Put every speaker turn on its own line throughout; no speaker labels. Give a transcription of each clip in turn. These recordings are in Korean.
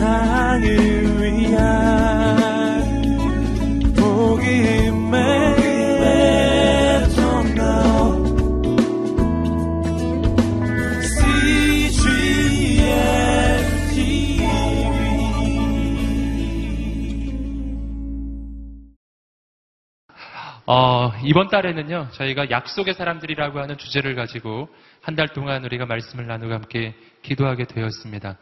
세상을 위한 복음의
어, 이번 달에는요, 저희가 약속의 사람들이라고 하는 주제를 가지고 한 달 동안 우리가 말씀을 나누고 함께 기도하게 되었습니다.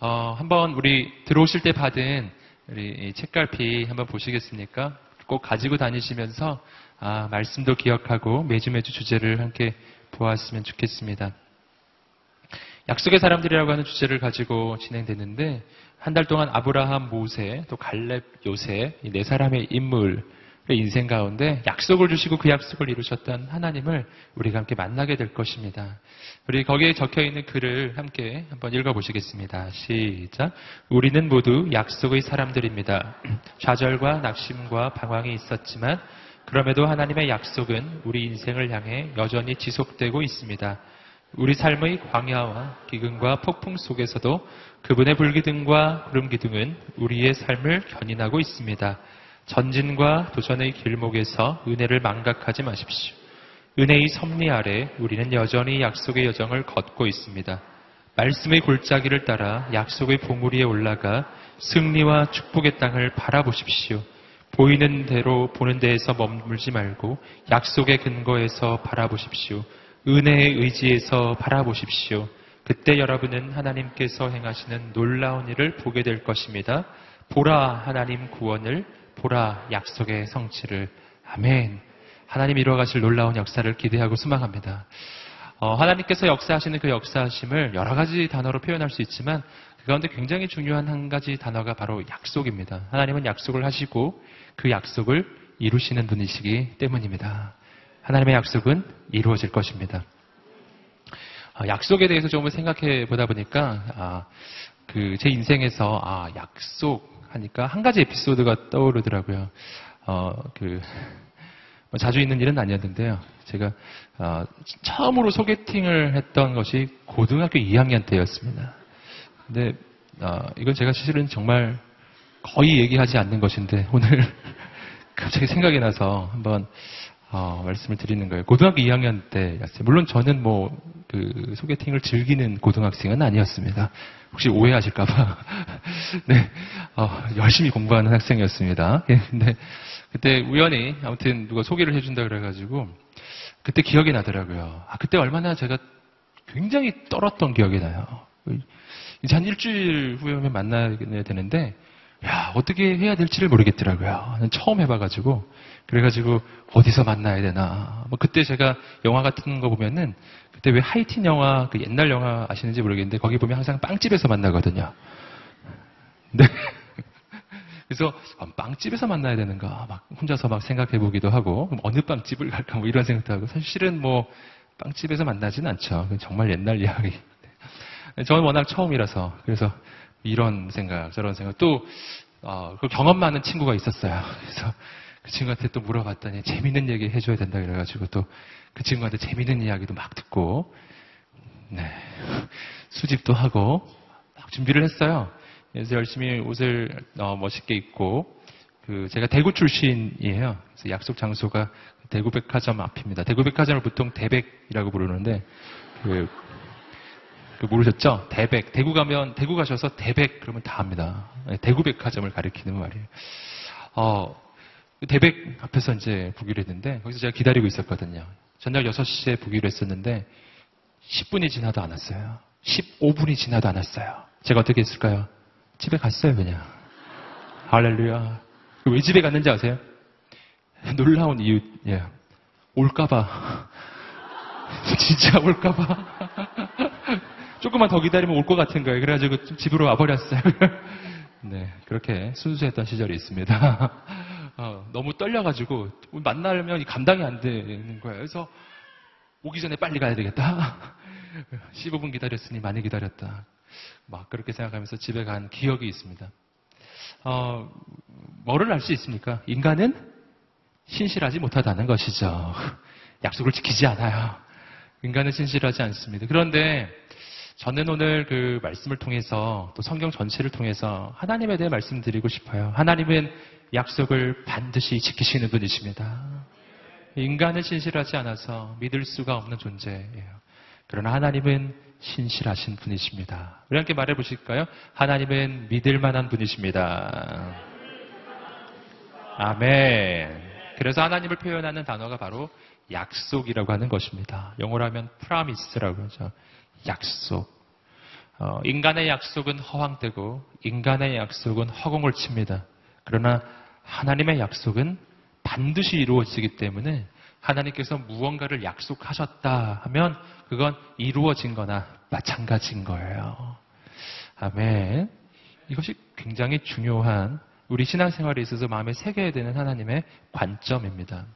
어, 한번 우리 들어오실 때 받은 우리 책갈피 한번 보시겠습니까? 꼭 가지고 다니시면서 아, 말씀도 기억하고 매주 매주 주제를 함께 보았으면 좋겠습니다. 약속의 사람들이라고 하는 주제를 가지고 진행됐는데 한 달 동안 아브라함, 모세, 또 갈렙, 이네 사람의 인물 그 인생 가운데 약속을 주시고 그 약속을 이루셨던 하나님을 우리가 함께 만나게 될 것입니다. 우리 거기에 적혀 있는 글을 함께 한번 읽어보시겠습니다. 시작. 우리는 모두 약속의 사람들입니다. 좌절과 낙심과 방황이 있었지만 그럼에도 하나님의 약속은 우리 인생을 향해 여전히 지속되고 있습니다. 우리 삶의 광야와 기근과 폭풍 속에서도 그분의 불기둥과 구름기둥은 우리의 삶을 견인하고 있습니다. 전진과 도전의 길목에서 은혜를 망각하지 마십시오. 은혜의 섭리 아래 우리는 여전히 약속의 여정을 걷고 있습니다. 말씀의 골짜기를 따라 약속의 봉우리에 올라가 승리와 축복의 땅을 바라보십시오. 보이는 대로 보는 데에서 머물지 말고 약속의 근거에서 바라보십시오. 은혜의 의지에서 바라보십시오. 그때 여러분은 하나님께서 행하시는 놀라운 일을 보게 될 것입니다. 보라 하나님 구원을 보라 약속의 성취를 아멘. 하나님 이루어 가실 놀라운 역사를 기대하고 소망합니다. 어, 하나님께서 역사하시는 그 역사하심을 여러 가지 단어로 표현할 수 있지만 그 가운데 굉장히 중요한 한 가지 단어가 바로 약속입니다. 하나님은 약속을 하시고 그 약속을 이루시는 분이시기 때문입니다. 하나님의 약속은 이루어질 것입니다. 어, 약속에 대해서 조금 생각해 보다 보니까 아, 그제 인생에서 아, 약속 하니까 한 가지 에피소드가 떠오르더라고요. 어, 그, 뭐 자주 있는 일은 아니었는데요. 제가 어, 처음으로 소개팅을 했던 것이 고등학교 2학년 때였습니다. 근데 어, 이건 제가 사실은 정말 거의 얘기하지 않는 것인데 오늘 갑자기 생각이 나서 한번 어, 말씀을 드리는 거예요. 고등학교 2학년 때였어요. 물론 저는 뭐, 그, 소개팅을 즐기는 고등학생은 아니었습니다. 혹시 오해하실까봐. 네, 어, 열심히 공부하는 학생이었습니다. 예, 근데 그때 우연히 아무튼 누가 소개를 해준다 그래가지고 그때 기억이 나더라고요. 아, 그때 얼마나 제가 굉장히 떨었던 기억이 나요. 이제 한 일주일 후에 만나야 되는데, 야, 어떻게 해야 될지를 모르겠더라고요. 처음 해봐가지고. 그래가지고 어디서 만나야 되나. 뭐 그때 제가 영화 같은 거 보면은 그때 왜 하이틴 영화, 그 옛날 영화 아시는지 모르겠는데 거기 보면 항상 빵집에서 만나거든요. 네. 그래서 아, 빵집에서 만나야 되는가 막 혼자서 막 생각해 보기도 하고 어느 빵집을 갈까 뭐 이런 생각도 하고 사실은 뭐 빵집에서 만나지는 않죠. 정말 옛날 이야기. 저는 워낙 처음이라서 그래서 이런 생각 저런 생각 또 어, 그 경험 많은 친구가 있었어요. 그래서 그 친구한테 또 물어봤더니 재밌는 얘기 해줘야 된다 그래가지고 또 그 친구한테 재밌는 이야기도 막 듣고, 네. 수집도 하고, 막 준비를 했어요. 그래서 열심히 옷을 어, 멋있게 입고, 그, 제가 대구 출신이에요. 그래서 약속 장소가 대구 백화점 앞입니다. 대구 백화점을 보통 대백이라고 부르는데, 그, 그 모르셨죠? 대백. 대구 가면, 대구 가셔서 대백 그러면 다 합니다. 네, 대구 백화점을 가리키는 말이에요. 어, 대백 앞에서 이제 보기로 했는데 거기서 제가 기다리고 있었거든요. 저녁 6시에 보기로 했었는데 10분이 지나도 안 왔어요. 15분이 지나도 안 왔어요. 제가 어떻게 했을까요? 집에 갔어요, 그냥. 할렐루야. 왜 집에 갔는지 아세요? 놀라운 이유, 예. 올까봐. 진짜 올까봐. 조금만 더 기다리면 올 것 같은 거예요. 그래가지고 집으로 와버렸어요. 네, 그렇게 순수했던 시절이 있습니다. 어, 너무 떨려가지고 만나려면 감당이 안 되는 거예요. 그래서 오기 전에 빨리 가야 되겠다. 15분 기다렸으니 많이 기다렸다. 막 그렇게 생각하면서 집에 간 기억이 있습니다. 어, 뭐를 알 수 있습니까? 인간은 신실하지 못하다는 것이죠. 약속을 지키지 않아요. 인간은 신실하지 않습니다. 그런데 저는 오늘 그 말씀을 통해서 또 성경 전체를 통해서 하나님에 대해 말씀드리고 싶어요. 하나님은 약속을 반드시 지키시는 분이십니다. 인간은 신실하지 않아서 믿을 수가 없는 존재예요. 그러나 하나님은 신실하신 분이십니다. 우리 함께 말해 보실까요? 하나님은 믿을 만한 분이십니다. 아멘. 그래서 하나님을 표현하는 단어가 바로 약속이라고 하는 것입니다. 영어로 하면 promise라고 하죠. 약속. 어, 인간의 약속은 허황되고 인간의 약속은 허공을 칩니다. 그러나 하나님의 약속은 반드시 이루어지기 때문에 하나님께서 무언가를 약속하셨다 하면 그건 이루어진 거나 마찬가지인 거예요. 아멘. 이것이 굉장히 중요한 우리 신앙생활에 있어서 마음에 새겨야 되는 하나님의 관점입니다.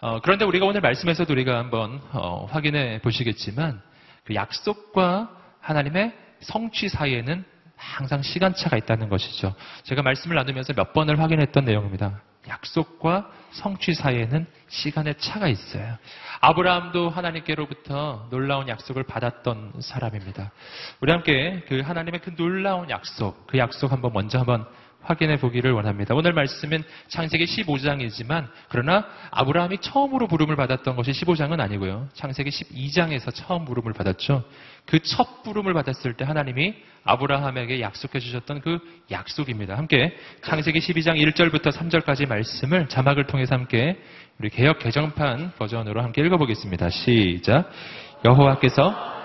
어, 그런데 우리가 오늘 말씀에서도 우리가 한번 어, 확인해 보시겠지만 그 약속과 하나님의 성취 사이에는 항상 시간차가 있다는 것이죠. 제가 말씀을 나누면서 몇 번을 확인했던 내용입니다. 약속과 성취 사이에는 시간의 차가 있어요. 아브라함도 하나님께로부터 놀라운 약속을 받았던 사람입니다. 우리 함께 그 하나님의 그 놀라운 약속, 그 약속 한번 먼저 한번 확인해 보기를 원합니다. 오늘 말씀은 창세기 15장이지만 그러나 아브라함이 처음으로 부름을 받았던 것이 15장은 아니고요. 창세기 12장에서 처음 부름을 받았죠. 그 첫 부름을 받았을 때 하나님이 아브라함에게 약속해 주셨던 그 약속입니다. 함께 창세기 12장 1절부터 3절까지 말씀을 자막을 통해서 함께 우리 개혁 개정판 버전으로 함께 읽어보겠습니다. 시작. 여호와께서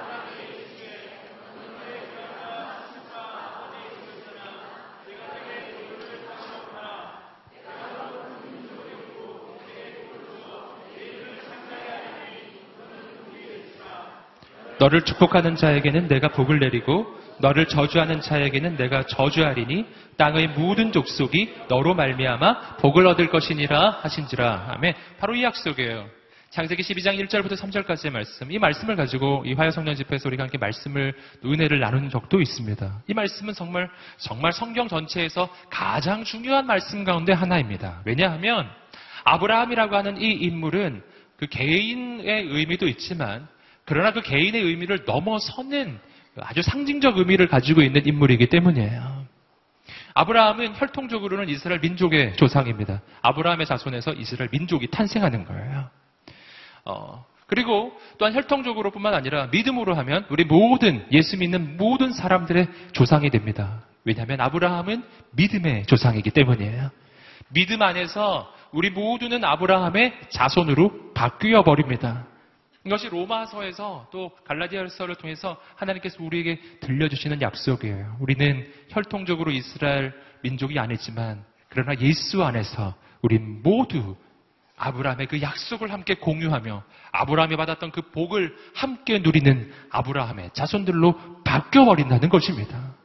너를 축복하는 자에게는 내가 복을 내리고 너를 저주하는 자에게는 내가 저주하리니 땅의 모든 족속이 너로 말미암아 복을 얻을 것이니라 하신지라. 아멘. 바로 이 약속이에요. 창세기 12장 1절부터 3절까지의 말씀. 이 말씀을 가지고 이 화요 성령 집회에서 우리가 함께 말씀을 은혜를 나눈 적도 있습니다. 이 말씀은 정말 정말 성경 전체에서 가장 중요한 말씀 가운데 하나입니다. 왜냐하면 아브라함이라고 하는 이 인물은 그 개인의 의미도 있지만 그러나 그 개인의 의미를 넘어서는 아주 상징적 의미를 가지고 있는 인물이기 때문이에요. 아브라함은 혈통적으로는 이스라엘 민족의 조상입니다. 아브라함의 자손에서 이스라엘 민족이 탄생하는 거예요. 어, 그리고 또한 혈통적으로 뿐만 아니라 믿음으로 하면 우리 모든 예수 믿는 모든 사람들의 조상이 됩니다. 왜냐하면 아브라함은 믿음의 조상이기 때문이에요. 믿음 안에서 우리 모두는 아브라함의 자손으로 바뀌어 버립니다. 이것이 로마서에서 또 갈라디아서를 통해서 하나님께서 우리에게 들려주시는 약속이에요. 우리는 혈통적으로 이스라엘 민족이 아니지만 그러나 예수 안에서 우리 모두 아브라함의 그 약속을 함께 공유하며 아브라함이 받았던 그 복을 함께 누리는 아브라함의 자손들로 바뀌어버린다는 것입니다.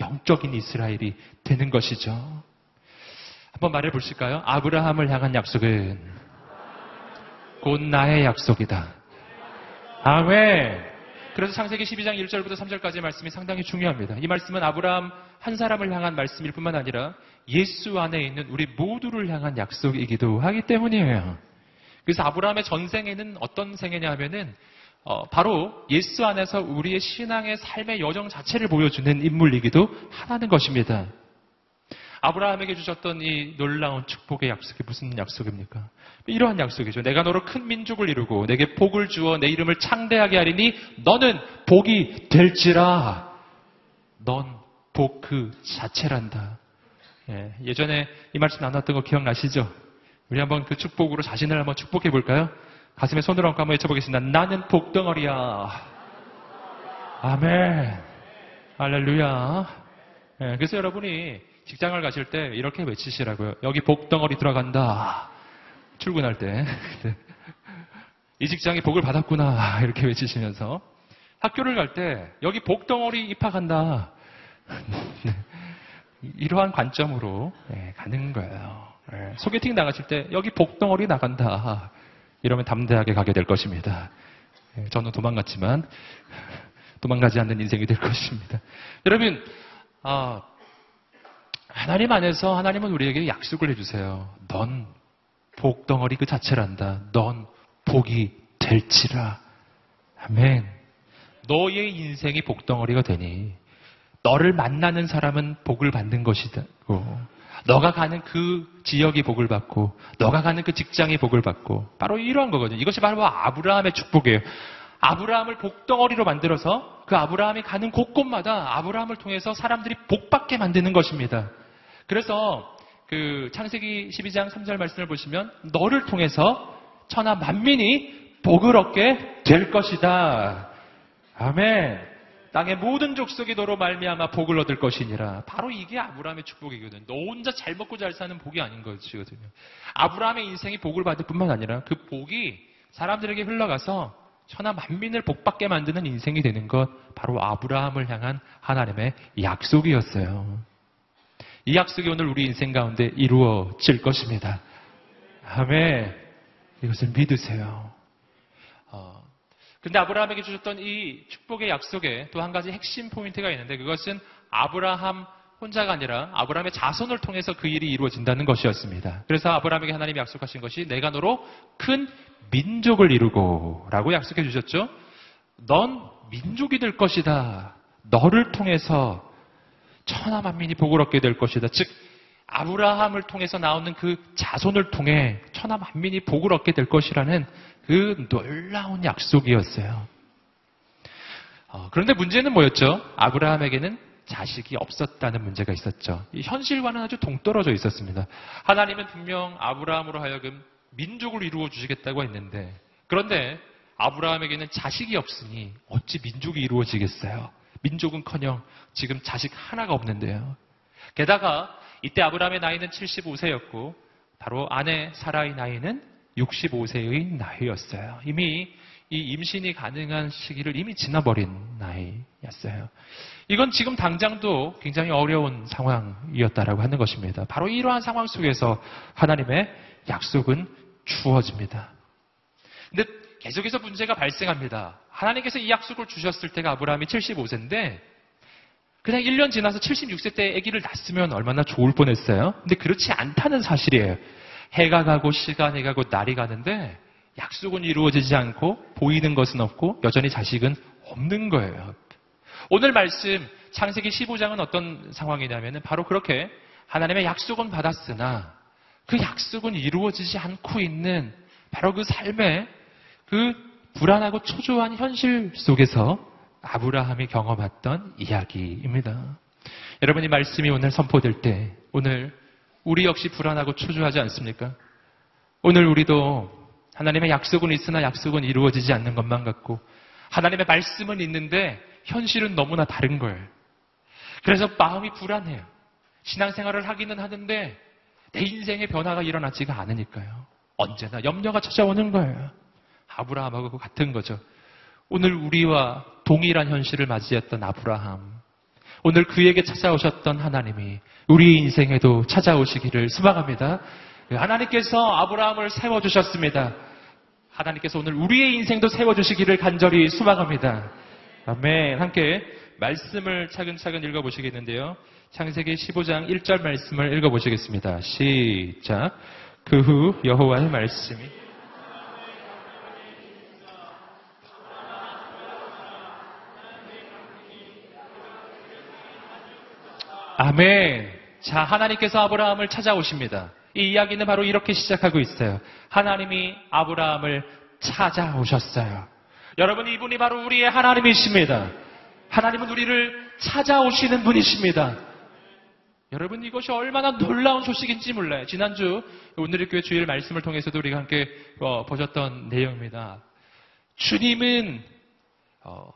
영적인 이스라엘이 되는 것이죠. 한번 말해 보실까요? 아브라함을 향한 약속은 곧 나의 약속이다. 아멘. 그래서 창세기 12장 1절부터 3절까지의 말씀이 상당히 중요합니다. 이 말씀은 아브라함 한 사람을 향한 말씀일 뿐만 아니라 예수 안에 있는 우리 모두를 향한 약속이기도 하기 때문이에요. 그래서 아브라함의 전생에는 어떤 생애냐 하면은 어, 바로 예수 안에서 우리의 신앙의 삶의 여정 자체를 보여주는 인물이기도 하다는 것입니다. 아브라함에게 주셨던 이 놀라운 축복의 약속이 무슨 약속입니까? 이러한 약속이죠. 내가 너로 큰 민족을 이루고 내게 복을 주어 내 이름을 창대하게 하리니 너는 복이 될지라. 넌 복 그 자체란다. 예, 전에이 말씀 나눴던 거 기억나시죠? 우리 한번 그 축복으로 자신을 한번 축복해 볼까요? 가슴에 손을 얹고 한번 외쳐보겠습니다. 나는 복덩어리야. 아멘. 할렐루야. 예, 그래서 여러분이 직장을 가실 때 이렇게 외치시라고요. 여기 복덩어리 들어간다. 출근할 때. 이 직장에 복을 받았구나. 이렇게 외치시면서. 학교를 갈 때 여기 복덩어리 입학한다. 이러한 관점으로 예, 가는 거예요. 예, 소개팅 나가실 때 여기 복덩어리 나간다. 이러면 담대하게 가게 될 것입니다. 예, 저는 도망갔지만 도망가지 않는 인생이 될 것입니다. 여러분, 아, 하나님 안에서 하나님은 우리에게 약속을 해주세요. 넌 복덩어리 그 자체란다. 넌 복이 될지라. 아멘. 너의 인생이 복덩어리가 되니 너를 만나는 사람은 복을 받는 것이고 너가 가는 그 지역이 복을 받고 너가 가는 그 직장이 복을 받고 바로 이러한 거거든요. 이것이 바로 아브라함의 축복이에요. 아브라함을 복덩어리로 만들어서 그 아브라함이 가는 곳곳마다 아브라함을 통해서 사람들이 복받게 만드는 것입니다. 그래서 그 창세기 12장 3절 말씀을 보시면 너를 통해서 천하 만민이 복을 얻게 될 것이다. 아멘. 땅의 모든 족속이 너로 말미암아 복을 얻을 것이니라. 바로 이게 아브라함의 축복이거든. 너 혼자 잘 먹고 잘 사는 복이 아닌 것이거든요. 아브라함의 인생이 복을 받을 뿐만 아니라 그 복이 사람들에게 흘러가서 천하 만민을 복받게 만드는 인생이 되는 것 바로 아브라함을 향한 하나님의 약속이었어요. 이 약속이 오늘 우리 인생 가운데 이루어질 것입니다. 아멘. 이것을 믿으세요. 어, 근데 아브라함에게 주셨던 이 축복의 약속에 또 한 가지 핵심 포인트가 있는데 그것은 아브라함 혼자가 아니라 아브라함의 자손을 통해서 그 일이 이루어진다는 것이었습니다. 그래서 아브라함에게 하나님이 약속하신 것이 내가 너로 큰 민족을 이루고 라고 약속해 주셨죠. 넌 민족이 될 것이다. 너를 통해서 천하 만민이 복을 얻게 될 것이다. 즉 아브라함을 통해서 나오는 그 자손을 통해 천하 만민이 복을 얻게 될 것이라는 그 놀라운 약속이었어요. 어, 그런데 문제는 뭐였죠? 아브라함에게는 자식이 없었다는 문제가 있었죠. 이 현실과는 아주 동떨어져 있었습니다. 하나님은 분명 아브라함으로 하여금 민족을 이루어 주시겠다고 했는데 그런데 아브라함에게는 자식이 없으니 어찌 민족이 이루어지겠어요? 민족은커녕 지금 자식 하나가 없는데요. 게다가 이때 아브라함의 나이는 75세였고 바로 아내 사라의 나이는 65세의 나이였어요. 이미 이 임신이 가능한 시기를 이미 지나버린 나이였어요. 이건 지금 당장도 굉장히 어려운 상황이었다라고 하는 것입니다. 바로 이러한 상황 속에서 하나님의 약속은 주어집니다. 근데 계속해서 문제가 발생합니다. 하나님께서 이 약속을 주셨을 때가 아브라함이 75세인데 그냥 1년 지나서 76세 때 아기를 낳았으면 얼마나 좋을 뻔했어요. 근데 그렇지 않다는 사실이에요. 해가 가고 시간이 가고 날이 가는데 약속은 이루어지지 않고 보이는 것은 없고 여전히 자식은 없는 거예요. 오늘 말씀 창세기 15장은 어떤 상황이냐면 바로 그렇게 하나님의 약속은 받았으나 그 약속은 이루어지지 않고 있는 바로 그 삶의 그 불안하고 초조한 현실 속에서 아브라함이 경험했던 이야기입니다. 여러분 이 말씀이 오늘 선포될 때 오늘 우리 역시 불안하고 초조하지 않습니까? 오늘 우리도 하나님의 약속은 있으나 약속은 이루어지지 않는 것만 같고 하나님의 말씀은 있는데 현실은 너무나 다른 거예요. 그래서 마음이 불안해요. 신앙생활을 하기는 하는데 내 인생의 변화가 일어나지가 않으니까요. 언제나 염려가 찾아오는 거예요. 아브라함하고 같은 거죠. 오늘 우리와 동일한 현실을 맞이했던 아브라함. 오늘 그에게 찾아오셨던 하나님이 우리 인생에도 찾아오시기를 소망합니다. 하나님께서 아브라함을 세워주셨습니다. 하나님께서 오늘 우리의 인생도 세워주시기를 간절히 소망합니다. 아멘. 함께 말씀을 차근차근 읽어보시겠는데요. 창세기 15장 1절 말씀을 읽어보시겠습니다. 시작. 그 후 여호와의 말씀이 아멘. 자, 하나님께서 아브라함을 찾아오십니다. 이 이야기는 바로 이렇게 시작하고 있어요. 하나님이 아브라함을 찾아오셨어요. 여러분, 이분이 바로 우리의 하나님이십니다. 하나님은 우리를 찾아오시는 분이십니다. 여러분, 이것이 얼마나 놀라운 소식인지 몰라요. 지난주 오늘의 교회 주일 말씀을 통해서도 우리가 함께 어, 보셨던 내용입니다. 주님은 어,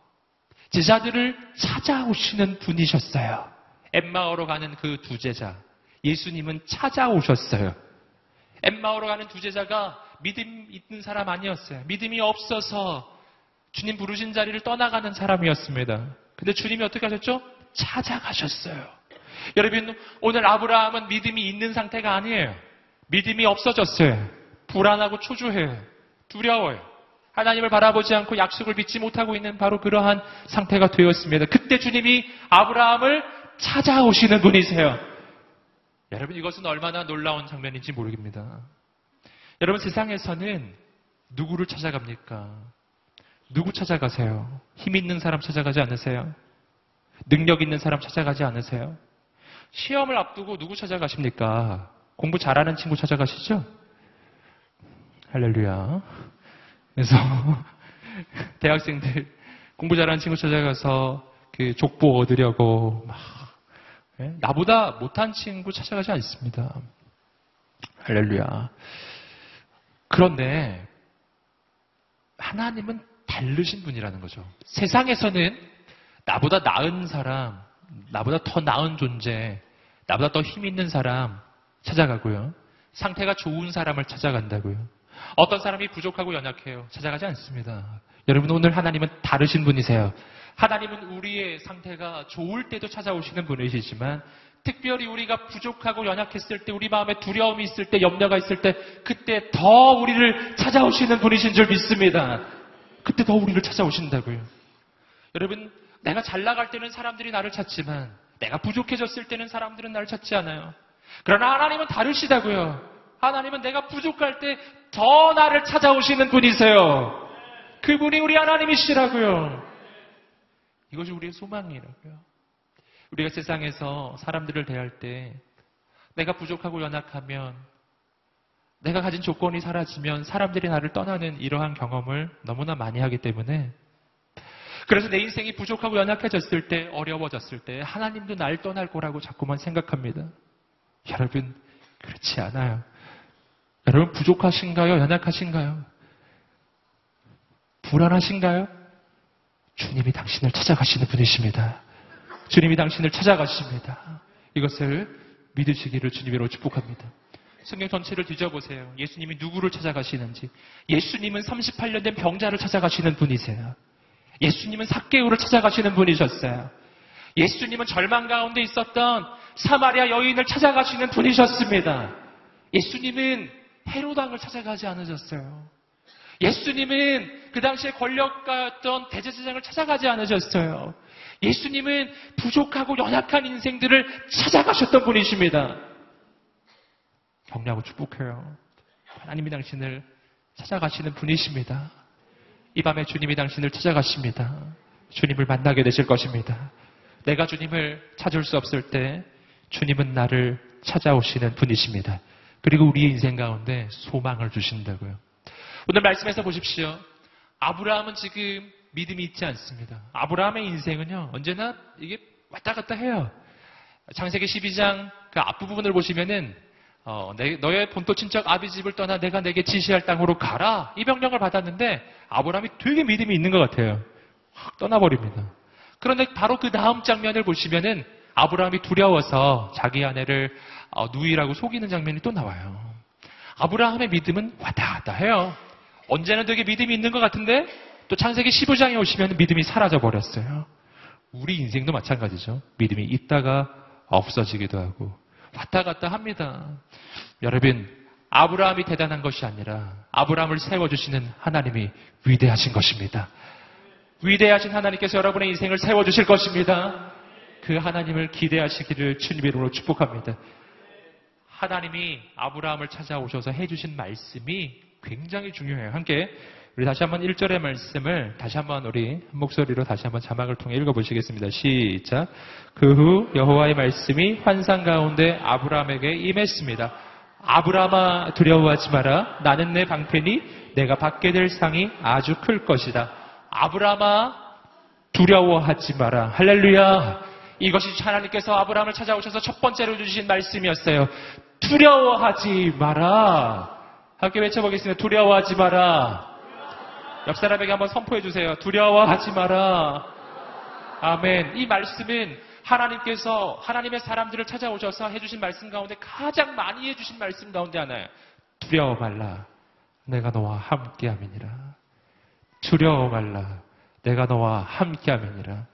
제자들을 찾아오시는 분이셨어요. 엠마오로 가는 그 두 제자. 예수님은 찾아오셨어요. 엠마오로 가는 두 제자가 믿음 있는 사람 아니었어요. 믿음이 없어서 주님 부르신 자리를 떠나가는 사람이었습니다. 근데 주님이 어떻게 하셨죠? 찾아가셨어요. 여러분, 오늘 아브라함은 믿음이 있는 상태가 아니에요. 믿음이 없어졌어요. 불안하고 초조해요. 두려워요. 하나님을 바라보지 않고 약속을 믿지 못하고 있는 바로 그러한 상태가 되었습니다. 그때 주님이 아브라함을 찾아오시는 분이세요. 여러분 이것은 얼마나 놀라운 장면인지 모르겠습니다. 여러분 세상에서는 누구를 찾아갑니까? 누구 찾아가세요? 힘 있는 사람 찾아가지 않으세요? 능력 있는 사람 찾아가지 않으세요? 시험을 앞두고 누구 찾아가십니까? 공부 잘하는 친구 찾아가시죠? 할렐루야. 그래서 대학생들 공부 잘하는 친구 찾아가서 그 족보 얻으려고 막 예? 나보다 못한 친구 찾아가지 않습니다. 할렐루야. 그런데 하나님은 다르신 분이라는 거죠. 세상에서는 나보다 나은 사람, 나보다 더 나은 존재, 나보다 더 힘 있는 사람 찾아가고요. 상태가 좋은 사람을 찾아간다고요. 어떤 사람이 부족하고 연약해요. 찾아가지 않습니다. 여러분 오늘 하나님은 다르신 분이세요. 하나님은 우리의 상태가 좋을 때도 찾아오시는 분이시지만 특별히 우리가 부족하고 연약했을 때 우리 마음에 두려움이 있을 때 염려가 있을 때 그때 더 우리를 찾아오시는 분이신 줄 믿습니다. 그때 더 우리를 찾아오신다고요. 여러분 내가 잘 나갈 때는 사람들이 나를 찾지만 내가 부족해졌을 때는 사람들은 나를 찾지 않아요. 그러나 하나님은 다르시다고요. 하나님은 내가 부족할 때 더 나를 찾아오시는 분이세요. 그분이 우리 하나님이시라고요. 이것이 우리의 소망이라고요. 우리가 세상에서 사람들을 대할 때 내가 부족하고 연약하면 내가 가진 조건이 사라지면 사람들이 나를 떠나는 이러한 경험을 너무나 많이 하기 때문에 그래서 내 인생이 부족하고 연약해졌을 때 어려워졌을 때 하나님도 날 떠날 거라고 자꾸만 생각합니다. 여러분 그렇지 않아요. 여러분 부족하신가요? 연약하신가요? 불안하신가요? 주님이 당신을 찾아가시는 분이십니다. 주님이 당신을 찾아가십니다. 이것을 믿으시기를 주님으로 축복합니다. 성경 전체를 뒤져보세요. 예수님이 누구를 찾아가시는지. 예수님은 38년 된 병자를 찾아가시는 분이세요. 예수님은 삭개우를 찾아가시는 분이셨어요. 예수님은 절망 가운데 있었던 사마리아 여인을 찾아가시는 분이셨습니다. 예수님은 헤로당을 찾아가지 않으셨어요. 예수님은 그 당시에 권력가였던 대제사장을 찾아가지 않으셨어요. 예수님은 부족하고 연약한 인생들을 찾아가셨던 분이십니다. 격려하고 축복해요. 하나님이 당신을 찾아가시는 분이십니다. 이 밤에 주님이 당신을 찾아가십니다. 주님을 만나게 되실 것입니다. 내가 주님을 찾을 수 없을 때 주님은 나를 찾아오시는 분이십니다. 그리고 우리의 인생 가운데 소망을 주신다고요. 오늘 말씀에서 보십시오. 아브라함은 지금 믿음이 있지 않습니다. 아브라함의 인생은요, 언제나 이게 왔다 갔다 해요. 창세기 12장 그 앞부분을 보시면은, 어, 내, 너의 본토 친척 아비 집을 떠나 내가 내게 지시할 땅으로 가라. 이 명령을 받았는데, 아브라함이 되게 믿음이 있는 것 같아요. 확 떠나버립니다. 그런데 바로 그 다음 장면을 보시면은, 아브라함이 두려워서 자기 아내를 어, 누이라고 속이는 장면이 또 나와요. 아브라함의 믿음은 왔다 갔다 해요. 언제나 되게 믿음이 있는 것 같은데 또 창세기 15장에 오시면 믿음이 사라져 버렸어요. 우리 인생도 마찬가지죠. 믿음이 있다가 없어지기도 하고 왔다 갔다 합니다. 여러분, 아브라함이 대단한 것이 아니라 아브라함을 세워주시는 하나님이 위대하신 것입니다. 위대하신 하나님께서 여러분의 인생을 세워주실 것입니다. 그 하나님을 기대하시기를 주님 이름으로 축복합니다. 하나님이 아브라함을 찾아오셔서 해주신 말씀이 굉장히 중요해요. 함께 우리 다시 한번 1절의 말씀을 다시 한번 우리 한 목소리로 다시 한번 자막을 통해 읽어보시겠습니다. 시작. 그 후 여호와의 말씀이 환상 가운데 아브라함에게 임했습니다. 아브라함아 두려워하지 마라. 나는 내 방편이 내가 받게 될 상이 아주 클 것이다. 아브라함아 두려워하지 마라. 할렐루야. 이것이 하나님께서 아브라함을 찾아오셔서 첫 번째로 주신 말씀이었어요. 두려워하지 마라. 함께 외쳐보겠습니다. 두려워하지 마라. 옆 사람에게 한번 선포해 주세요. 두려워하지 마라. 아멘. 이 말씀은 하나님께서 하나님의 사람들을 찾아오셔서 해주신 말씀 가운데 가장 많이 해주신 말씀 가운데 하나예요. 두려워 말라. 내가 너와 함께 함이니라. 두려워 말라. 내가 너와 함께 함이니라.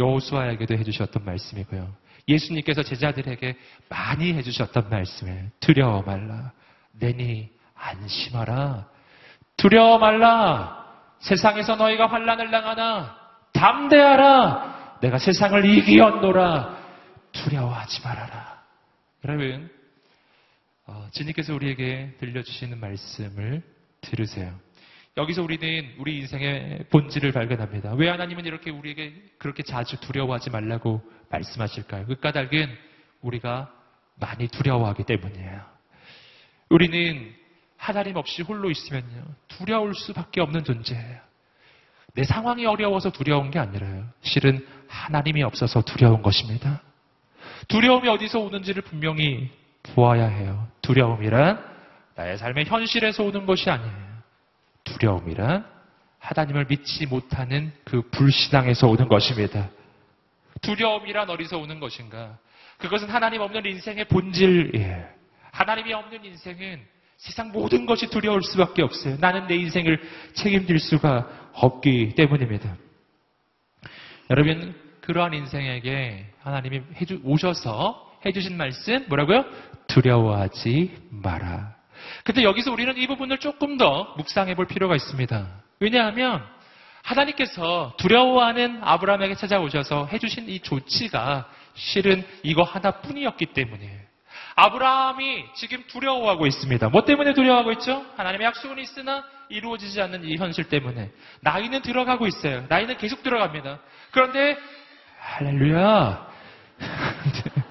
여호수아에게도 해주셨던 말씀이고요. 예수님께서 제자들에게 많이 해주셨던 말씀을 두려워 말라. 내니 안심하라. 두려워 말라. 세상에서 너희가 환란을 당하나 담대하라. 내가 세상을 이기었노라. 두려워하지 말아라. 여러분, 어, 주님께서 우리에게 들려주시는 말씀을 들으세요. 여기서 우리는 우리 인생의 본질을 발견합니다. 왜 하나님은 이렇게 우리에게 그렇게 자주 두려워하지 말라고 말씀하실까요? 그 까닭은 우리가 많이 두려워하기 때문이에요. 우리는 하나님 없이 홀로 있으면요. 두려울 수밖에 없는 존재예요. 내 상황이 어려워서 두려운 게 아니라요. 실은 하나님이 없어서 두려운 것입니다. 두려움이 어디서 오는지를 분명히 보아야 해요. 두려움이란 나의 삶의 현실에서 오는 것이 아니에요. 두려움이란 하나님을 믿지 못하는 그 불신앙에서 오는 것입니다. 두려움이란 어디서 오는 것인가? 그것은 하나님 없는 인생의 본질이에요. 하나님이 없는 인생은 세상 모든 것이 두려울 수밖에 없어요. 나는 내 인생을 책임질 수가 없기 때문입니다. 여러분, 그러한 인생에게 하나님이 해주, 오셔서 해주신 말씀, 뭐라고요? 두려워하지 마라. 근데 여기서 우리는 이 부분을 조금 더 묵상해 볼 필요가 있습니다. 왜냐하면 하나님께서 두려워하는 아브라함에게 찾아오셔서 해주신 이 조치가 실은 이거 하나뿐이었기 때문이에요. 아브라함이 지금 두려워하고 있습니다. 뭐 때문에 두려워하고 있죠? 하나님의 약속은 있으나 이루어지지 않는 이 현실 때문에. 나이는 들어가고 있어요. 나이는 계속 들어갑니다. 그런데, 할렐루야.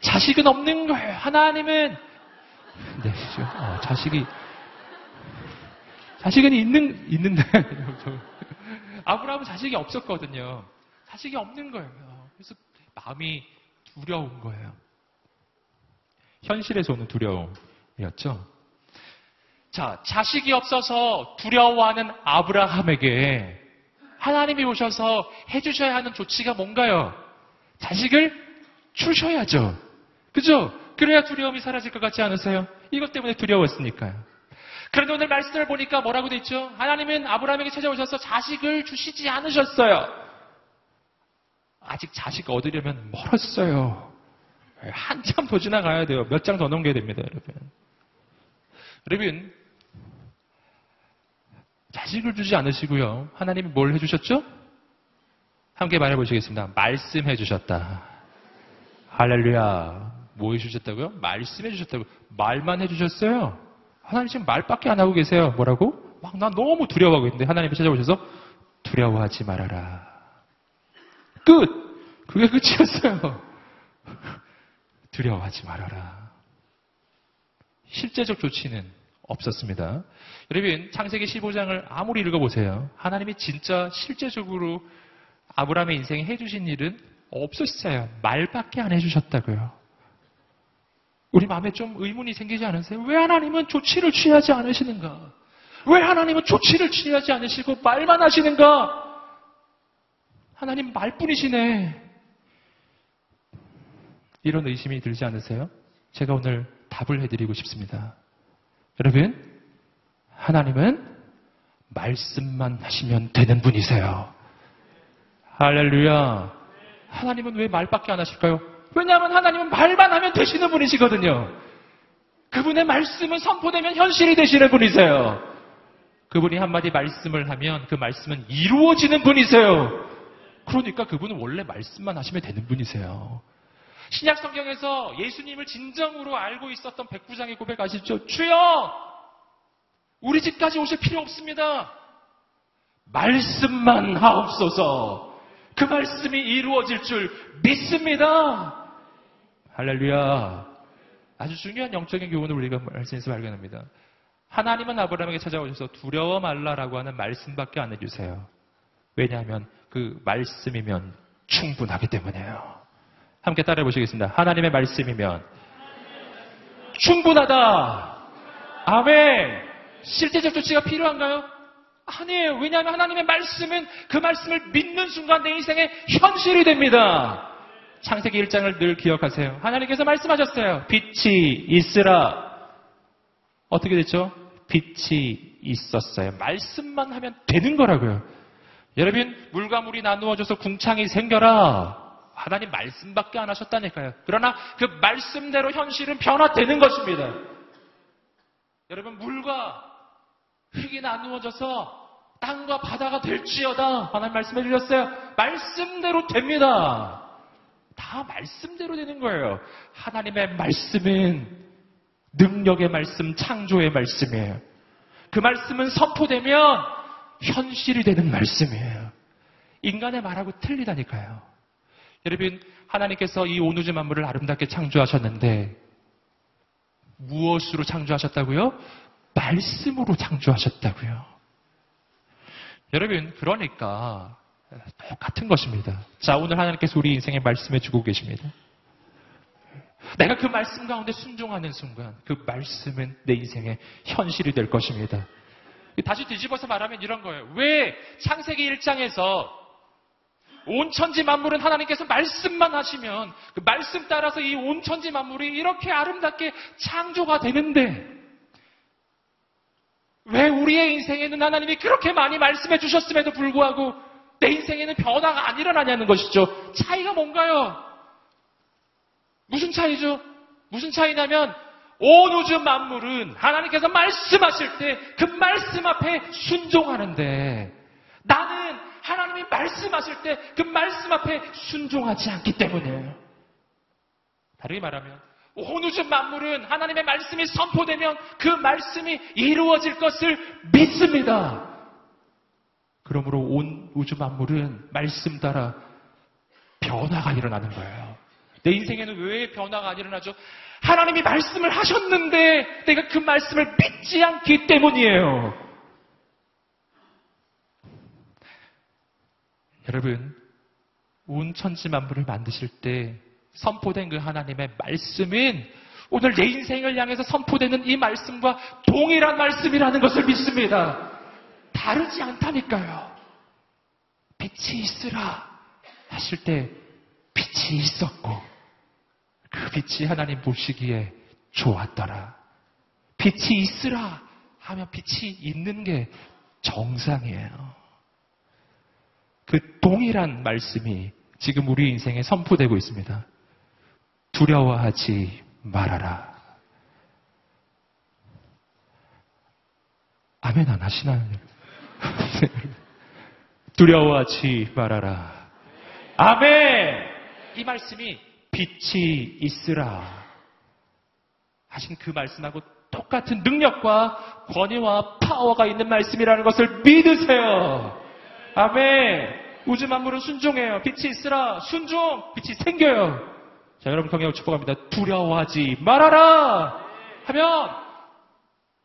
자식은 없는 거예요. 하나님은 네, 어, 자식이 자식은 있는 있는데 아브라함은 자식이 없었거든요. 자식이 없는 거예요. 그래서 마음이 두려운 거예요. 현실에서 오는 두려움이었죠. 자, 자식이 없어서 두려워하는 아브라함에게 하나님이 오셔서 해주셔야 하는 조치가 뭔가요? 자식을 주셔야죠. 그죠? 그래야 두려움이 사라질 것 같지 않으세요? 이것 때문에 두려웠으니까요. 그런데 오늘 말씀을 보니까 뭐라고 돼 있죠? 하나님은 아브라함에게 찾아오셔서 자식을 주시지 않으셨어요. 아직 자식 얻으려면 멀었어요. 한참 더 지나가야 돼요. 몇 장 더 넘겨야 됩니다, 여러분. 여러분, 자식을 주지 않으시고요. 하나님이 뭘 해주셨죠? 함께 말해보시겠습니다. 말씀해 주셨다. 할렐루야. 뭐 해주셨다고요? 말씀해 주셨다고. 말만 해주셨어요. 하나님 지금 말밖에 안 하고 계세요. 뭐라고? 막 나 너무 두려워하고 있는데 하나님이 찾아오셔서 두려워하지 말아라. 끝! 그게 끝이었어요. 두려워하지 말아라. 실제적 조치는 없었습니다. 여러분, 창세기 15장을 아무리 읽어보세요. 하나님이 진짜 실제적으로 아브라함의 인생에 해주신 일은 없었어요. 말밖에 안 해주셨다고요. 우리 마음에 좀 의문이 생기지 않으세요? 왜 하나님은 조치를 취하지 않으시는가? 왜 하나님은 조치를 취하지 않으시고 말만 하시는가? 하나님 말뿐이시네. 이런 의심이 들지 않으세요? 제가 오늘 답을 해드리고 싶습니다. 여러분, 하나님은 말씀만 하시면 되는 분이세요. 할렐루야. 하나님은 왜 말밖에 안 하실까요? 왜냐하면 하나님은 말만 하면 되시는 분이시거든요. 그분의 말씀은 선포되면 현실이 되시는 분이세요. 그분이 한마디 말씀을 하면 그 말씀은 이루어지는 분이세요. 그러니까 그분은 원래 말씀만 하시면 되는 분이세요. 신약 성경에서 예수님을 진정으로 알고 있었던 백부장의 고백 아시죠? 주여! 우리 집까지 오실 필요 없습니다. 말씀만 하옵소서. 그 말씀이 이루어질 줄 믿습니다. 할렐루야. 아주 중요한 영적인 교훈을 우리가 말씀에서 발견합니다. 하나님은 아브라함에게 찾아오셔서 두려워 말라라고 하는 말씀밖에 안 해주세요. 왜냐하면 그 말씀이면 충분하기 때문에요. 함께 따라해 보시겠습니다. 하나님의 말씀이면 충분하다. 아멘. 실제적 조치가 필요한가요? 아니에요. 왜냐하면 하나님의 말씀은 그 말씀을 믿는 순간 내 인생의 현실이 됩니다. 창세기 1장을 늘 기억하세요. 하나님께서 말씀하셨어요. 빛이 있으라. 어떻게 됐죠? 빛이 있었어요. 말씀만 하면 되는 거라고요. 여러분, 물과 물이 나누어져서 궁창이 생겨라. 하나님 말씀밖에 안 하셨다니까요. 그러나 그 말씀대로 현실은 변화되는 것입니다. 여러분, 물과 흙이 나누어져서 땅과 바다가 될지어다. 하나님 말씀해 주셨어요. 말씀대로 됩니다. 다 말씀대로 되는 거예요. 하나님의 말씀은 능력의 말씀, 창조의 말씀이에요. 그 말씀은 선포되면 현실이 되는 말씀이에요. 인간의 말하고 틀리다니까요. 여러분, 하나님께서 이 온우주 만물을 아름답게 창조하셨는데 무엇으로 창조하셨다고요? 말씀으로 창조하셨다고요. 여러분, 그러니까 똑같은 것입니다. 자, 오늘 하나님께서 우리 인생에 말씀해 주고 계십니다. 내가 그 말씀 가운데 순종하는 순간 그 말씀은 내 인생의 현실이 될 것입니다. 다시 뒤집어서 말하면 이런 거예요. 왜 창세기 1장에서 온 천지 만물은 하나님께서 말씀만 하시면 그 말씀 따라서 이 온 천지 만물이 이렇게 아름답게 창조가 되는데 왜 우리의 인생에는 하나님이 그렇게 많이 말씀해 주셨음에도 불구하고 내 인생에는 변화가 안 일어나냐는 것이죠. 차이가 뭔가요? 무슨 차이죠? 무슨 차이냐면 온 우주 만물은 하나님께서 말씀하실 때 그 말씀 앞에 순종하는데 나는 하나님이 말씀하실 때 그 말씀 앞에 순종하지 않기 때문이에요. 다르게 말하면 온 우주 만물은 하나님의 말씀이 선포되면 그 말씀이 이루어질 것을 믿습니다. 그러므로 온 우주 만물은 말씀 따라 변화가 일어나는 거예요. 내 인생에는 왜 변화가 안 일어나죠? 하나님이 말씀을 하셨는데 내가 그 말씀을 믿지 않기 때문이에요. 여러분, 온 천지 만물을 만드실 때 선포된 그 하나님의 말씀은 오늘 내 인생을 향해서 선포되는 이 말씀과 동일한 말씀이라는 것을 믿습니다. 다르지 않다니까요. 빛이 있으라 하실 때 빛이 있었고 그 빛이 하나님 보시기에 좋았더라. 빛이 있으라 하면 빛이 있는 게 정상이에요. 그 동일한 말씀이 지금 우리 인생에 선포되고 있습니다. 두려워하지 말아라. 아멘 안 하시나요? 두려워하지 말아라. 아멘! 이 말씀이 빛이 있으라. 하신 그 말씀하고 똑같은 능력과 권위와 파워가 있는 말씀이라는 것을 믿으세요. 아멘! 우주 만물은 순종해요. 빛이 있으라. 순종! 빛이 생겨요. 자, 여러분 경영을 축복합니다. 두려워하지 말아라! 하면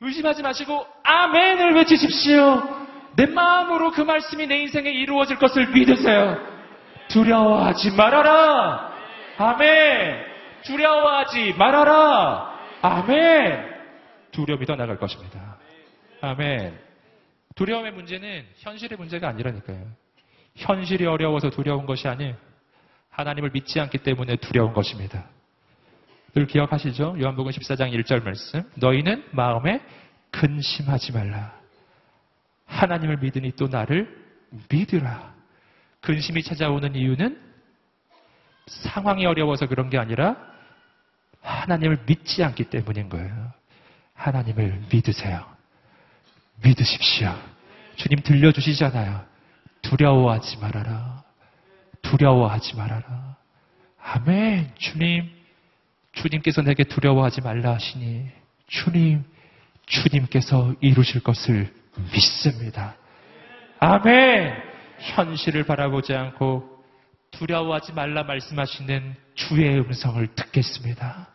의심하지 마시고 아멘을 외치십시오. 내 마음으로 그 말씀이 내 인생에 이루어질 것을 믿으세요. 두려워하지 말아라. 아멘. 두려워하지 말아라. 아멘. 두려움이 더 나갈 것입니다. 아멘. 두려움의 문제는 현실의 문제가 아니라니까요. 현실이 어려워서 두려운 것이 아니에요. 하나님을 믿지 않기 때문에 두려운 것입니다. 늘 기억하시죠? 요한복음 14장 1절 말씀. 너희는 마음에 근심하지 말라. 하나님을 믿으니 또 나를 믿으라. 근심이 찾아오는 이유는 상황이 어려워서 그런 게 아니라 하나님을 믿지 않기 때문인 거예요. 하나님을 믿으세요. 믿으십시오. 주님 들려주시잖아요. 두려워하지 말아라. 두려워하지 말아라. 아멘. 주님, 주님께서 내게 두려워하지 말라 하시니 주님, 주님께서 이루실 것을 믿습니다. 아멘! 현실을 바라보지 않고 두려워하지 말라 말씀하시는 주의 음성을 듣겠습니다.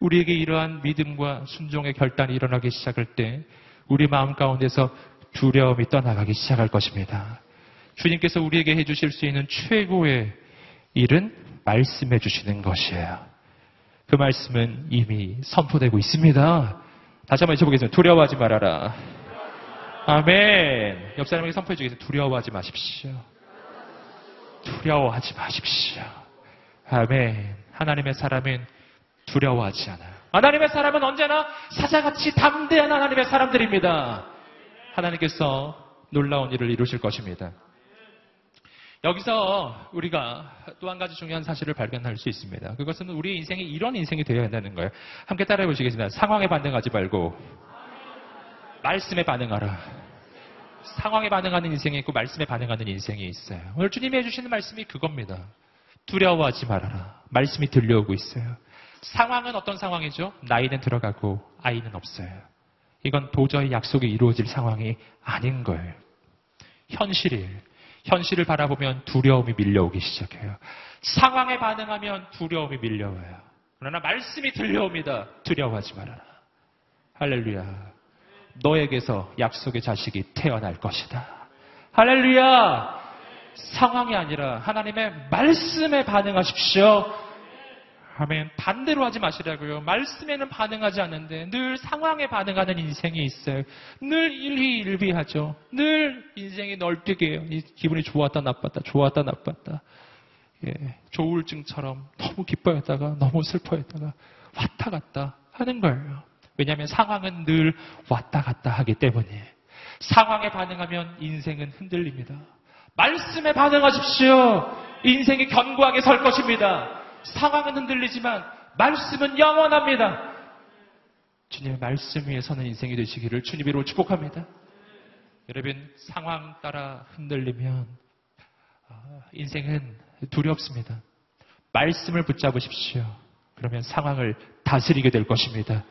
우리에게 이러한 믿음과 순종의 결단이 일어나기 시작할 때 우리 마음 가운데서 두려움이 떠나가기 시작할 것입니다. 주님께서 우리에게 해주실 수 있는 최고의 일은 말씀해 주시는 것이에요. 그 말씀은 이미 선포되고 있습니다. 다시 한번 외쳐보겠습니다. 두려워하지 말아라. 아멘. 옆 사람에게 선포해 주겠습니다. 두려워하지 마십시오. 두려워하지 마십시오. 아멘. 하나님의 사람은 두려워하지 않아요. 하나님의 사람은 언제나 사자같이 담대한 하나님의 사람들입니다. 하나님께서 놀라운 일을 이루실 것입니다. 여기서 우리가 또 한 가지 중요한 사실을 발견할 수 있습니다. 그것은 우리 인생이 이런 인생이 되어야 한다는 거예요. 함께 따라해 보시겠습니다. 상황에 반응하지 말고 말씀에 반응하라. 상황에 반응하는 인생이 있고 말씀에 반응하는 인생이 있어요. 오늘 주님이 해주시는 말씀이 그겁니다. 두려워하지 말아라. 말씀이 들려오고 있어요. 상황은 어떤 상황이죠? 나이는 들어가고 아이는 없어요. 이건 도저히 약속이 이루어질 상황이 아닌 거예요. 현실이에요. 현실을 바라보면 두려움이 밀려오기 시작해요. 상황에 반응하면 두려움이 밀려와요. 그러나 말씀이 들려옵니다. 두려워하지 말아라. 할렐루야. 너에게서 약속의 자식이 태어날 것이다. 할렐루야. 상황이 아니라 하나님의 말씀에 반응하십시오. 아멘. 반대로 하지 마시라고요. 말씀에는 반응하지 않는데 늘 상황에 반응하는 인생이 있어요. 늘 일희일비하죠. 늘 인생이 널뛰게요. 기분이 좋았다 나빴다, 좋았다 나빴다. 예, 조울증처럼 너무 기뻐했다가 너무 슬퍼했다가 왔다 갔다 하는 거예요. 왜냐하면 상황은 늘 왔다 갔다 하기 때문에 상황에 반응하면 인생은 흔들립니다. 말씀에 반응하십시오. 인생이 견고하게 설 것입니다. 상황은 흔들리지만 말씀은 영원합니다. 주님의 말씀 위에 서는 인생이 되시기를 주님으로 축복합니다. 여러분 상황 따라 흔들리면 아, 인생은 두렵습니다. 말씀을 붙잡으십시오. 그러면 상황을 다스리게 될 것입니다.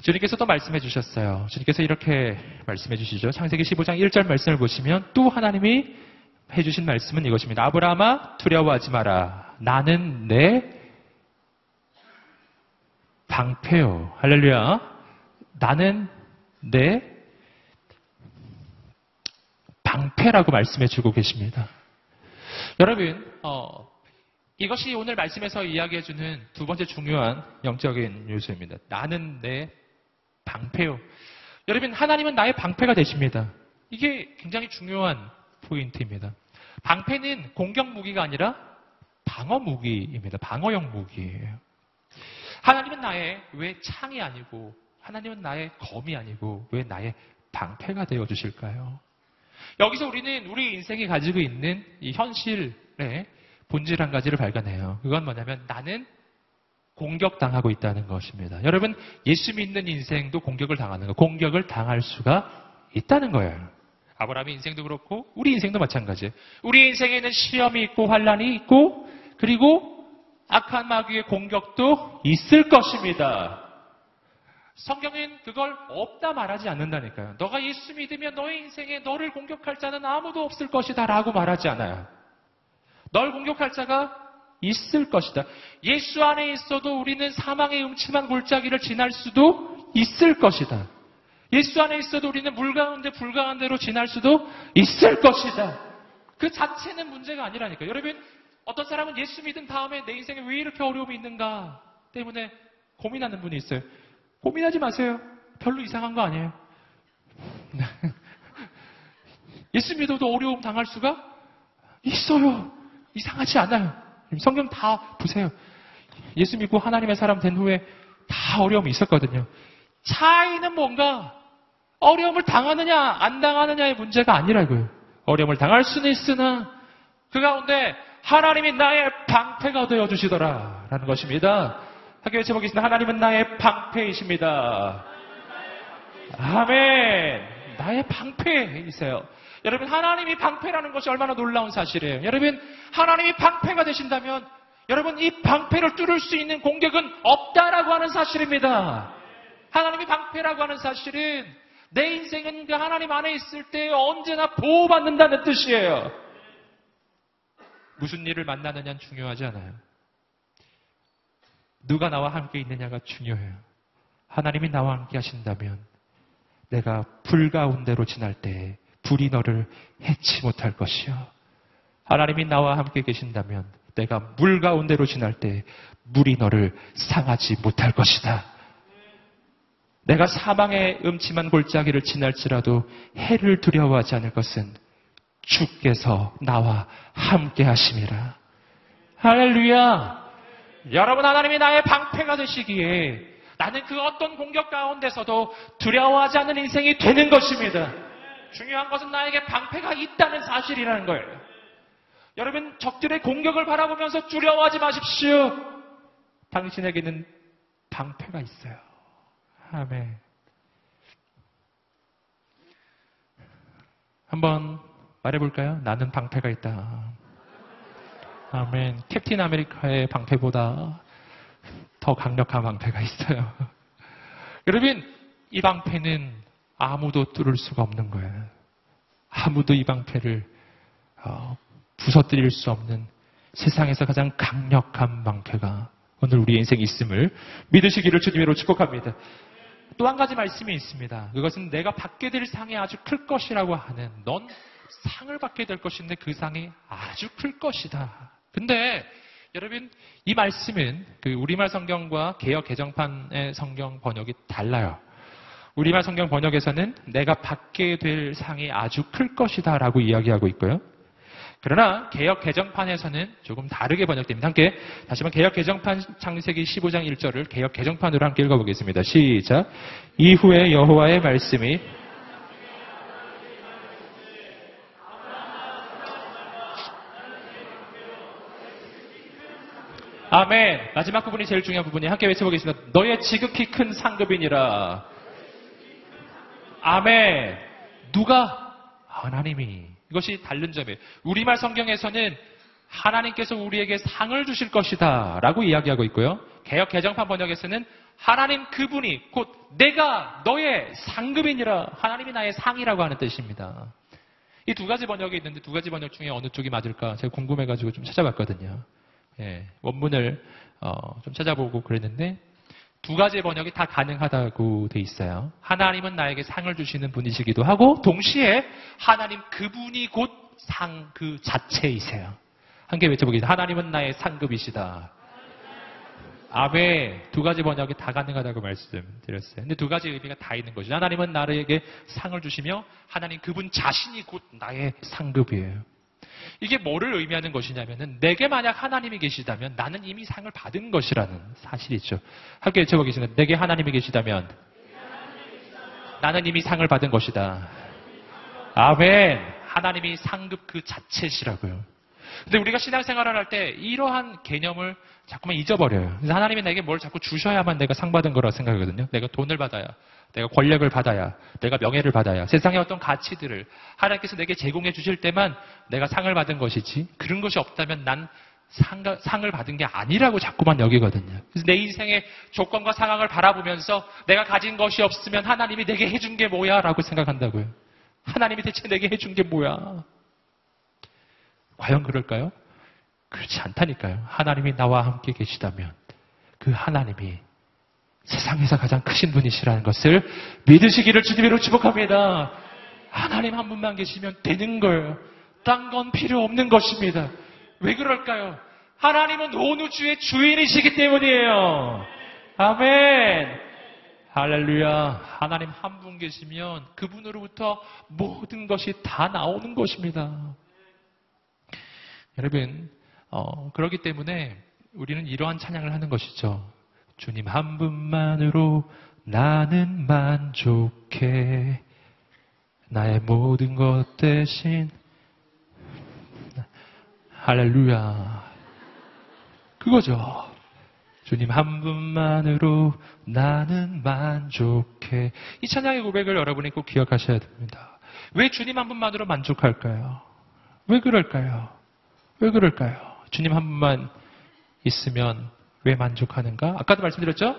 주님께서 도 말씀해 주셨어요. 주님께서 이렇게 말씀해 주시죠. 창세기 15장 1절 말씀을 보시면 또 하나님이 해주신 말씀은 이것입니다. 아브라함아 두려워하지 마라. 나는 내 방패요. 할렐루야. 나는 내 방패라고 말씀해 주고 계십니다. 여러분, 어, 이것이 오늘 말씀에서 이야기해 주는 두 번째 중요한 영적인 요소입니다. 나는 내 방패요. 여러분, 하나님은 나의 방패가 되십니다. 이게 굉장히 중요한 포인트입니다. 방패는 공격 무기가 아니라 방어 무기입니다. 방어용 무기예요. 하나님은 나의 왜 창이 아니고 하나님은 나의 검이 아니고 왜 나의 방패가 되어 주실까요? 여기서 우리는 우리 인생이 가지고 있는 이 현실의 본질 한 가지를 발견해요. 그건 뭐냐면 나는 공격당하고 있다는 것입니다. 여러분, 예수 믿는 인생도 공격을 당하는 거, 공격을 당할 수가 있다는 거예요. 아브라함의 인생도 그렇고 우리 인생도 마찬가지예요. 우리 인생에는 시험이 있고 환란이 있고 그리고 악한 마귀의 공격도 있을 것입니다. 성경은 그걸 없다 말하지 않는다니까요. 너가 예수 믿으면 너의 인생에 너를 공격할 자는 아무도 없을 것이다 라고 말하지 않아요. 널 공격할 자가 있을 것이다. 예수 안에 있어도 우리는 사망의 음침한 골짜기를 지날 수도 있을 것이다. 예수 안에 있어도 우리는 물 가운데 불가한 대로 지날 수도 있을 것이다. 그 자체는 문제가 아니라니까. 여러분, 어떤 사람은 예수 믿은 다음에 내 인생에 왜 이렇게 어려움이 있는가 때문에 고민하는 분이 있어요. 고민하지 마세요. 별로 이상한 거 아니에요. 예수 믿어도 어려움 당할 수가 있어요. 이상하지 않아요. 성경 다 보세요. 예수 믿고 하나님의 사람 된 후에 다 어려움이 있었거든요. 차이는 뭔가 어려움을 당하느냐 안 당하느냐의 문제가 아니라고요. 어려움을 당할 수는 있으나 그 가운데 하나님이 나의 방패가 되어 주시더라 라는 것입니다. 학교에 제목이 있습니다. 하나님은 나의 방패이십니다. 아멘. 나의 방패이세요. 여러분 하나님이 방패라는 것이 얼마나 놀라운 사실이에요. 여러분 하나님이 방패가 되신다면 여러분 이 방패를 뚫을 수 있는 공격은 없다라고 하는 사실입니다. 하나님이 방패라고 하는 사실은 내 인생은 그 하나님 안에 있을 때 언제나 보호받는다는 뜻이에요. 무슨 일을 만나느냐는 중요하지 않아요. 누가 나와 함께 있느냐가 중요해요. 하나님이 나와 함께 하신다면 내가 불 가운데로 지날 때 불이 너를 해치 못할 것이요. 하나님이 나와 함께 계신다면 내가 물 가운데로 지날 때 물이 너를 상하지 못할 것이다. 내가 사망의 음침한 골짜기를 지날지라도 해를 두려워하지 않을 것은 주께서 나와 함께 하심이라. 할렐루야! 여러분 하나님이 나의 방패가 되시기에 나는 그 어떤 공격 가운데서도 두려워하지 않는 인생이 되는 것입니다. 중요한 것은 나에게 방패가 있다는 사실이라는 거예요. 여러분 적들의 공격을 바라보면서 두려워하지 마십시오. 당신에게는 방패가 있어요. 아멘. 한번 말해볼까요? 나는 방패가 있다. 아멘. 캡틴 아메리카의 방패보다 더 강력한 방패가 있어요. 여러분, 이 방패는 아무도 뚫을 수가 없는 거예요. 아무도 이 방패를 어, 부서뜨릴 수 없는 세상에서 가장 강력한 방패가 오늘 우리 인생에 있음을 믿으시기를 주님으로 축복합니다. 또 한 가지 말씀이 있습니다. 그것은 내가 받게 될 상이 아주 클 것이라고 하는 넌 상을 받게 될 것인데 그 상이 아주 클 것이다. 근데 여러분 이 말씀은 그 우리말 성경과 개역 개정판의 성경 번역이 달라요. 우리말 성경 번역에서는 내가 받게 될 상이 아주 클 것이다라고 이야기하고 있고요. 그러나 개혁 개정판에서는 조금 다르게 번역됩니다. 함께 다시 한번 개혁 개정판 창세기 15장 1절을 개혁 개정판으로 함께 읽어보겠습니다. 시작. 이후에 여호와의 말씀이 아멘. 마지막 부분이 제일 중요한 부분이 함께 외쳐보겠습니다. 너의 지극히 큰 상급이니라. 아멘. 누가? 하나님이. 이것이 다른 점이에요. 우리말 성경에서는 하나님께서 우리에게 상을 주실 것이다 라고 이야기하고 있고요. 개혁 개정판 번역에서는 하나님 그분이 곧 내가 너의 상급이니라 하나님이 나의 상이라고 하는 뜻입니다. 이 두 가지 번역이 있는데 두 가지 번역 중에 어느 쪽이 맞을까 제가 궁금해가지고 좀 찾아봤거든요. 예, 원문을 어, 좀 찾아보고 그랬는데 두 가지 번역이 다 가능하다고 돼 있어요. 하나님은 나에게 상을 주시는 분이시기도 하고 동시에 하나님 그분이 곧 상 그 자체이세요. 함께 외쳐보겠습니다. 하나님은 나의 상급이시다. 아멘. 두 가지 번역이 다 가능하다고 말씀드렸어요. 근데 두 가지 의미가 다 있는 거죠. 하나님은 나에게 상을 주시며 하나님 그분 자신이 곧 나의 상급이에요. 이게 뭐를 의미하는 것이냐면은 내게 만약 하나님이 계시다면 나는 이미 상을 받은 것이라는 사실이죠. 함께 외쳐보겠습니다. 내게 하나님이 계시다면 나는 이미 상을 받은 것이다. 아멘. 하나님이 상급 그 자체시라고요. 근데 우리가 신앙생활을 할 때 이러한 개념을 자꾸만 잊어버려요. 그래서 하나님이 내게 뭘 자꾸 주셔야만 내가 상 받은 거라고 생각하거든요. 내가 돈을 받아야, 내가 권력을 받아야, 내가 명예를 받아야, 세상의 어떤 가치들을 하나님께서 내게 제공해 주실 때만 내가 상을 받은 것이지 그런 것이 없다면 난 상, 상을 받은 게 아니라고 자꾸만 여기거든요. 그래서 내 인생의 조건과 상황을 바라보면서 내가 가진 것이 없으면 하나님이 내게 해준 게 뭐야? 라고 생각한다고요. 하나님이 대체 내게 해준 게 뭐야? 과연 그럴까요? 그렇지 않다니까요. 하나님이 나와 함께 계시다면 그 하나님이 세상에서 가장 크신 분이시라는 것을 믿으시기를 주님으로 축복합니다. 하나님 한 분만 계시면 되는 거예요. 딴 건 필요 없는 것입니다. 왜 그럴까요? 하나님은 온 우주의 주인이시기 때문이에요. 아멘. 할렐루야. 하나님 한 분 계시면 그분으로부터 모든 것이 다 나오는 것입니다. 여러분, 어, 그렇기 때문에 우리는 이러한 찬양을 하는 것이죠. 주님 한 분만으로 나는 만족해. 나의 모든 것 대신 할렐루야. 그거죠. 주님 한 분만으로 나는 만족해. 이 찬양의 고백을 여러분이 꼭 기억하셔야 됩니다. 왜 주님 한 분만으로 만족할까요? 왜 그럴까요? 왜 그럴까요? 주님 한 분만 있으면 왜 만족하는가? 아까도 말씀드렸죠?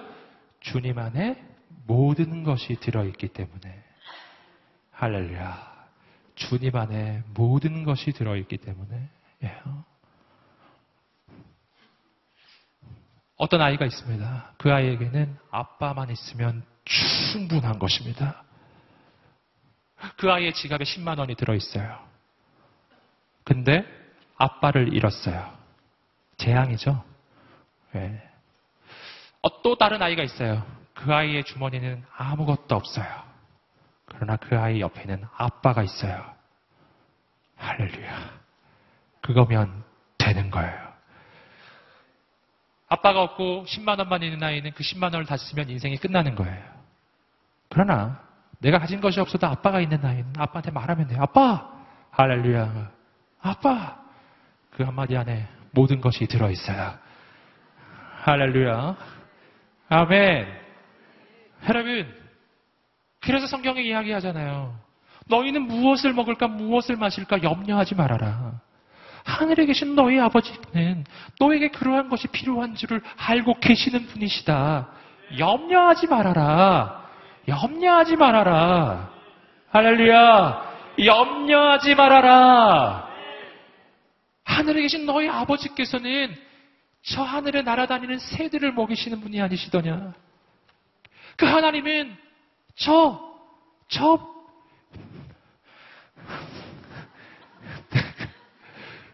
주님 안에 모든 것이 들어있기 때문에. 할렐루야. 주님 안에 모든 것이 들어있기 때문에. 예. 어떤 아이가 있습니다. 그 아이에게는 아빠만 있으면 충분한 것입니다. 그 아이의 지갑에 10만 원이 들어있어요. 근데 아빠를 잃었어요. 재앙이죠. 네. 어, 또 다른 아이가 있어요. 그 아이의 주머니는 아무것도 없어요. 그러나 그 아이 옆에는 아빠가 있어요. 할렐루야. 그거면 되는 거예요. 아빠가 없고 10만 원만 있는 아이는 그 10만 원을 다 쓰면 인생이 끝나는 거예요. 그러나 내가 가진 것이 없어도 아빠가 있는 아이는 아빠한테 말하면 돼요. 아빠! 할렐루야. 아빠! 그 한마디 안에 모든 것이 들어있어요. 할렐루야. 아멘. 여러분, 그래서 성경에 이야기하잖아요. 너희는 무엇을 먹을까, 무엇을 마실까 염려하지 말아라. 하늘에 계신 너희 아버지는 너에게 그러한 것이 필요한 줄을 알고 계시는 분이시다. 염려하지 말아라. 염려하지 말아라. 할렐루야. 염려하지 말아라. 하늘에 계신 너희 아버지께서는 저 하늘에 날아다니는 새들을 먹이시는 분이 아니시더냐. 그 하나님은 저, 저,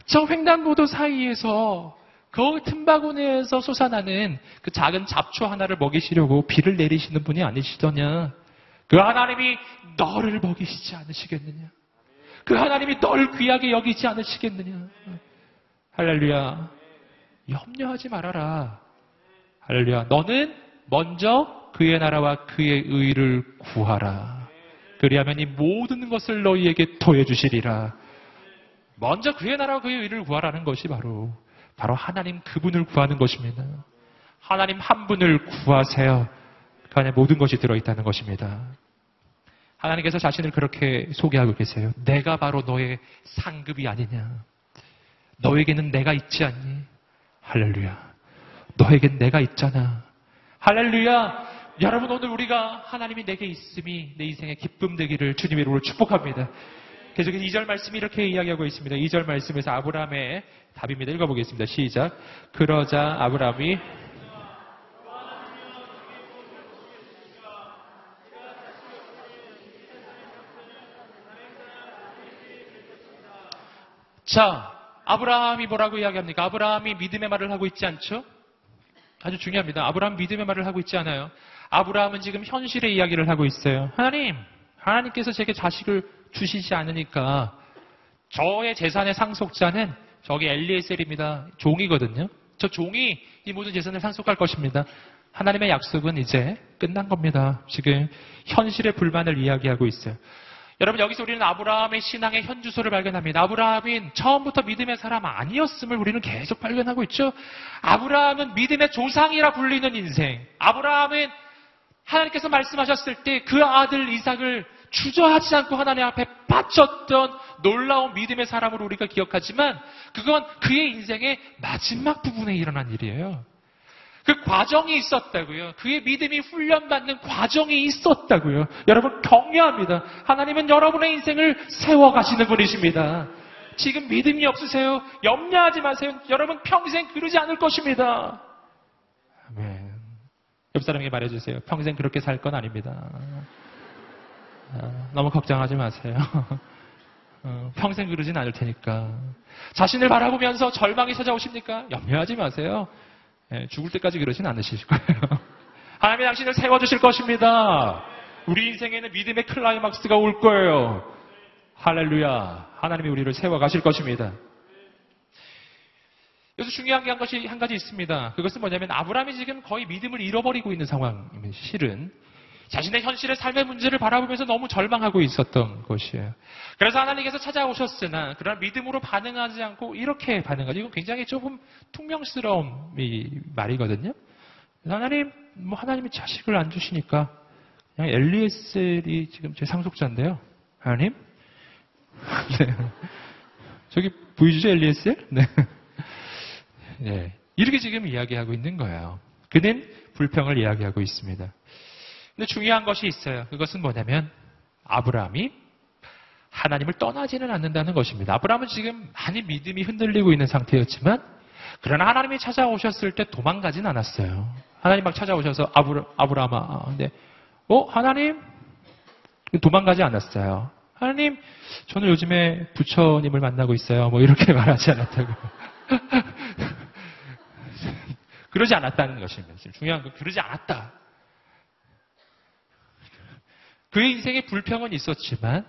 저 횡단보도 사이에서 그 틈바구니에서 솟아나는 그 작은 잡초 하나를 먹이시려고 비를 내리시는 분이 아니시더냐. 그 하나님이 너를 먹이시지 않으시겠느냐. 그 하나님이 널 귀하게 여기지 않으시겠느냐. 할렐루야. 염려하지 말아라. 할렐루야. 너는 먼저 그의 나라와 그의 의를 구하라. 그리하면 이 모든 것을 너희에게 더해 주시리라. 먼저 그의 나라와 그의 의를 구하라는 것이 바로 바로 하나님 그분을 구하는 것입니다. 하나님 한 분을 구하세요. 그 안에 모든 것이 들어 있다는 것입니다. 하나님께서 자신을 그렇게 소개하고 계세요. 내가 바로 너의 상급이 아니냐. 너에게는 내가 있지 않니? 할렐루야. 너에겐 내가 있잖아. 할렐루야. 여러분 오늘 우리가 하나님이 내게 있음이 내 인생의 기쁨 되기를 주님의 이름으로 축복합니다. 계속해서 2절 말씀이 이렇게 이야기하고 있습니다. 2절 말씀에서 아브라함의 답입니다. 읽어보겠습니다. 시작. 그러자 아브라함이 자, 아브라함이 뭐라고 이야기합니까? 아브라함이 믿음의 말을 하고 있지 않죠? 아주 중요합니다. 아브라함 믿음의 말을 하고 있지 않아요. 아브라함은 지금 현실의 이야기를 하고 있어요. 하나님, 하나님께서 제게 자식을 주시지 않으니까 저의 재산의 상속자는 저기 엘리에셀입니다. 종이거든요. 저 종이 이 모든 재산을 상속할 것입니다. 하나님의 약속은 이제 끝난 겁니다. 지금 현실의 불만을 이야기하고 있어요. 여러분 여기서 우리는 아브라함의 신앙의 현주소를 발견합니다. 아브라함은 처음부터 믿음의 사람 아니었음을 우리는 계속 발견하고 있죠. 아브라함은 믿음의 조상이라 불리는 인생. 아브라함은 하나님께서 말씀하셨을 때 그 아들 이삭을 주저하지 않고 하나님 앞에 바쳤던 놀라운 믿음의 사람으로 우리가 기억하지만 그건 그의 인생의 마지막 부분에 일어난 일이에요. 그 과정이 있었다고요. 그의 믿음이 훈련받는 과정이 있었다고요. 여러분 격려합니다. 하나님은 여러분의 인생을 세워가시는 분이십니다. 지금 믿음이 없으세요? 염려하지 마세요. 여러분 평생 그러지 않을 것입니다. 아멘. 옆 사람에게 말해주세요. 평생 그렇게 살 건 아닙니다. 아, 너무 걱정하지 마세요. 어, 평생 그러진 않을 테니까. 자신을 바라보면서 절망이 찾아오십니까? 염려하지 마세요. 예, 죽을 때까지 그러진 않으실 거예요. 하나님이 당신을 세워주실 것입니다. 우리 인생에는 믿음의 클라이막스가 올 거예요. 할렐루야. 하나님이 우리를 세워가실 것입니다. 여기서 중요한 게 한 것이 한 가지 있습니다. 그것은 뭐냐면 아브라함이 지금 거의 믿음을 잃어버리고 있는 상황입니다. 실은 자신의 현실의 삶의 문제를 바라보면서 너무 절망하고 있었던 것이에요. 그래서 하나님께서 찾아오셨으나 그러나 믿음으로 반응하지 않고 이렇게 반응하지 이건 굉장히 조금 퉁명스러운 말이거든요. 하나님, 뭐 하나님이 자식을 안 주시니까 그냥 엘리에셀이 지금 제 상속자인데요. 하나님, 네. 저기 보이시죠 엘리에셀? 네. 네. 이렇게 지금 이야기하고 있는 거예요. 그는 불평을 이야기하고 있습니다. 근데 중요한 것이 있어요. 그것은 뭐냐면 아브라함이 하나님을 떠나지는 않는다는 것입니다. 아브라함은 지금 많이 믿음이 흔들리고 있는 상태였지만 그러나 하나님이 찾아오셨을 때 도망가진 않았어요. 하나님 막 찾아오셔서 아브라, 아브라함아 근데 어 하나님 도망가지 않았어요. 하나님 저는 요즘에 부처님을 만나고 있어요. 뭐 이렇게 말하지 않았다고. 그러지 않았다는 것입니다. 지금 중요한 건 그러지 않았다. 그의 인생에 불평은 있었지만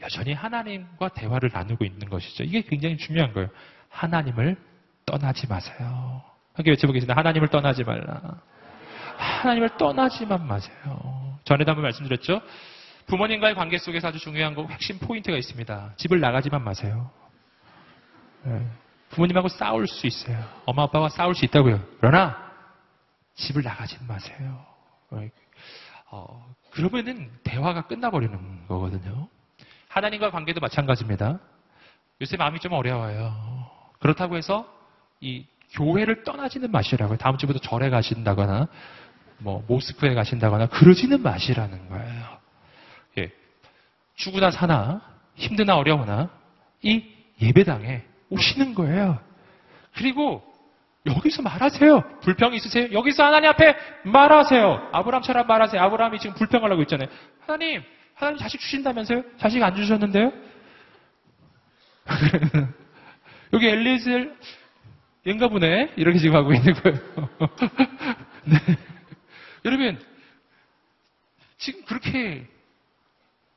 여전히 하나님과 대화를 나누고 있는 것이죠. 이게 굉장히 중요한 거예요. 하나님을 떠나지 마세요. 함께 외쳐보겠습니다. 하나님을 떠나지 말라. 하나님을 떠나지만 마세요. 전에도 한번 말씀드렸죠. 부모님과의 관계 속에서 아주 중요한 거 핵심 포인트가 있습니다. 집을 나가지만 마세요. 네. 부모님하고 싸울 수 있어요. 엄마 아빠와 싸울 수 있다고요. 그러나 집을 나가지 마세요. 어, 그러면은 대화가 끝나버리는 거거든요. 하나님과 관계도 마찬가지입니다. 요새 마음이 좀 어려워요. 그렇다고 해서 이 교회를 떠나지는 마시라고요. 다음 주부터 절에 가신다거나 뭐 모스크에 가신다거나 그러지는 마시라는 거예요. 예. 죽으나 사나 힘드나 어려우나 이 예배당에 오시는 거예요. 그리고 여기서 말하세요. 불평 있으세요? 여기서 하나님 앞에 말하세요. 아브람처럼 말하세요. 아브람이 지금 불평을 하고 있잖아요. 하나님, 하나님 자식 주신다면서요? 자식 안 주셨는데요? 여기 엘리에셀 얘인가 보네. 이렇게 지금 하고 있는 거예요. 네. 여러분, 지금 그렇게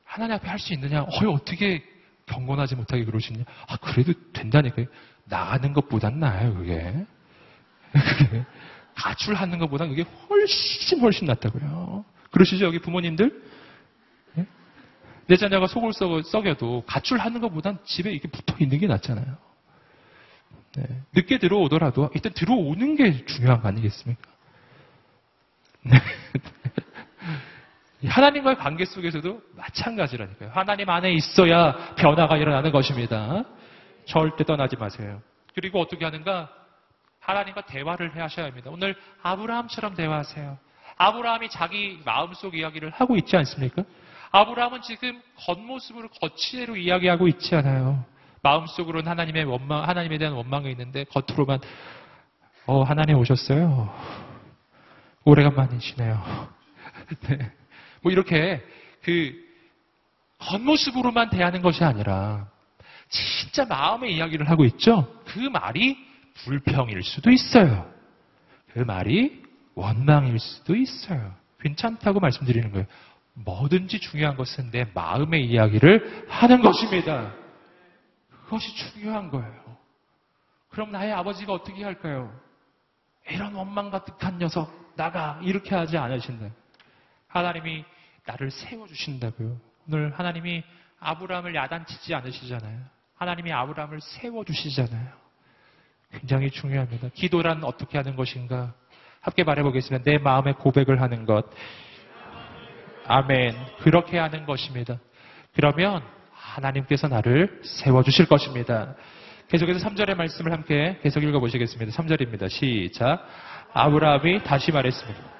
하나님 앞에 할 수 있느냐? 어, 어떻게 경건하지 못하게 그러시냐? 아, 그래도 된다니까요. 나가는 것보단 나아요, 그게. 그게. 가출하는 것보다 그게 훨씬 훨씬 낫다고요. 그러시죠, 여기 부모님들? 네? 내 자녀가 속을 썩여도 가출하는 것보단 집에 이렇게 붙어 있는 게 낫잖아요. 네. 늦게 들어오더라도 일단 들어오는 게 중요한 거 아니겠습니까? 네. 하나님과의 관계 속에서도 마찬가지라니까요. 하나님 안에 있어야 변화가 일어나는 것입니다. 절대 떠나지 마세요. 그리고 어떻게 하는가? 하나님과 대화를 하셔야 합니다. 오늘 아브라함처럼 대화하세요. 아브라함이 자기 마음속 이야기를 하고 있지 않습니까? 아브라함은 지금 겉모습으로 거치대로 이야기하고 있지 않아요. 마음속으로는 하나님의 원망, 하나님에 대한 원망이 있는데 겉으로만 어 하나님 오셨어요. 오래간만이시네요. 네. 뭐 이렇게 그 겉모습으로만 대하는 것이 아니라 진짜 마음의 이야기를 하고 있죠. 그 말이 불평일 수도 있어요. 그 말이 원망일 수도 있어요. 괜찮다고 말씀드리는 거예요. 뭐든지 중요한 것은 내 마음의 이야기를 하는 것입니다. 그것이 중요한 거예요. 그럼 나의 아버지가 어떻게 할까요? 이런 원망 가득한 녀석, 나가, 이렇게 하지 않으신다. 하나님이 나를 세워주신다고요. 오늘 하나님이 아브라함을 야단치지 않으시잖아요. 하나님이 아브라함을 세워주시잖아요. 굉장히 중요합니다. 기도란 어떻게 하는 것인가? 함께 말해보겠습니다. 내 마음의 고백을 하는 것. 아멘. 그렇게 하는 것입니다. 그러면 하나님께서 나를 세워주실 것입니다. 계속해서 3절의 말씀을 함께 계속 읽어보시겠습니다. 3절입니다. 시작. 아브라함이 다시 말했습니다.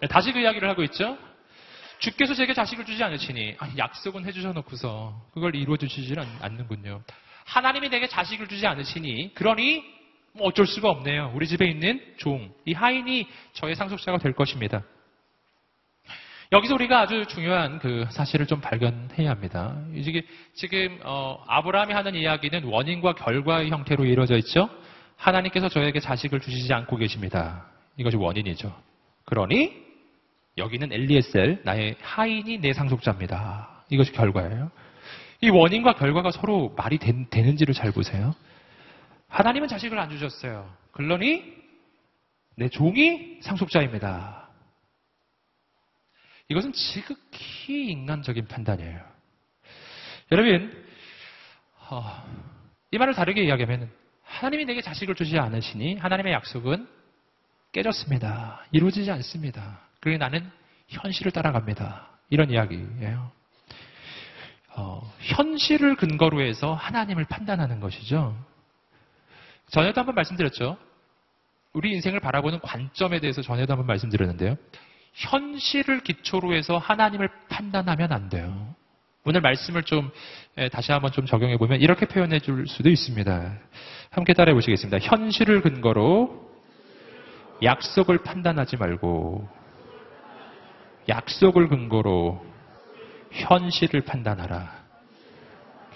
네, 다시 그 이야기를 하고 있죠. 주께서 제게 자식을 주지 않으시니 아, 약속은 해주셔 놓고서 그걸 이루어 주시지 않는군요. 하나님이 내게 자식을 주지 않으시니 그러니 뭐 어쩔 수가 없네요. 우리 집에 있는 종, 이 하인이 저의 상속자가 될 것입니다. 여기서 우리가 아주 중요한 그 사실을 좀 발견해야 합니다. 이게 지금 어, 아브라함이 하는 이야기는 원인과 결과의 형태로 이루어져 있죠. 하나님께서 저에게 자식을 주시지 않고 계십니다. 이것이 원인이죠. 그러니 여기는 엘리에셀, 나의 하인이 내 상속자입니다. 이것이 결과예요. 이 원인과 결과가 서로 말이 된, 되는지를 잘 보세요. 하나님은 자식을 안 주셨어요. 그러니 내 종이 상속자입니다. 이것은 지극히 인간적인 판단이에요. 여러분, 어, 이 말을 다르게 이야기하면 하나님이 내게 자식을 주지 않으시니 하나님의 약속은 깨졌습니다. 이루어지지 않습니다. 그게 나는 현실을 따라갑니다. 이런 이야기예요. 어, 현실을 근거로 해서 하나님을 판단하는 것이죠. 전에도 한번 말씀드렸죠. 우리 인생을 바라보는 관점에 대해서 전에도 한번 말씀드렸는데요. 현실을 기초로 해서 하나님을 판단하면 안 돼요. 오늘 말씀을 좀 다시 한번 좀 적용해 보면 이렇게 표현해 줄 수도 있습니다. 함께 따라해 보시겠습니다. 현실을 근거로 약속을 판단하지 말고 약속을 근거로 현실을 판단하라.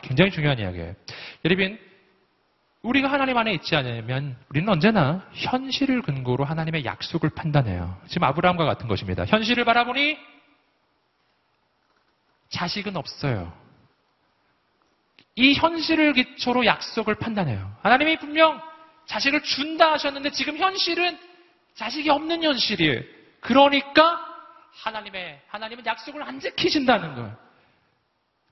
굉장히 중요한 이야기예요. 여러분, 우리가 하나님 안에 있지 않으면 우리는 언제나 현실을 근거로 하나님의 약속을 판단해요. 지금 아브라함과 같은 것입니다. 현실을 바라보니 자식은 없어요. 이 현실을 기초로 약속을 판단해요. 하나님이 분명 자식을 준다 하셨는데 지금 현실은 자식이 없는 현실이에요. 그러니까 하나님의, 하나님은 약속을 안 지키신다는 거예요.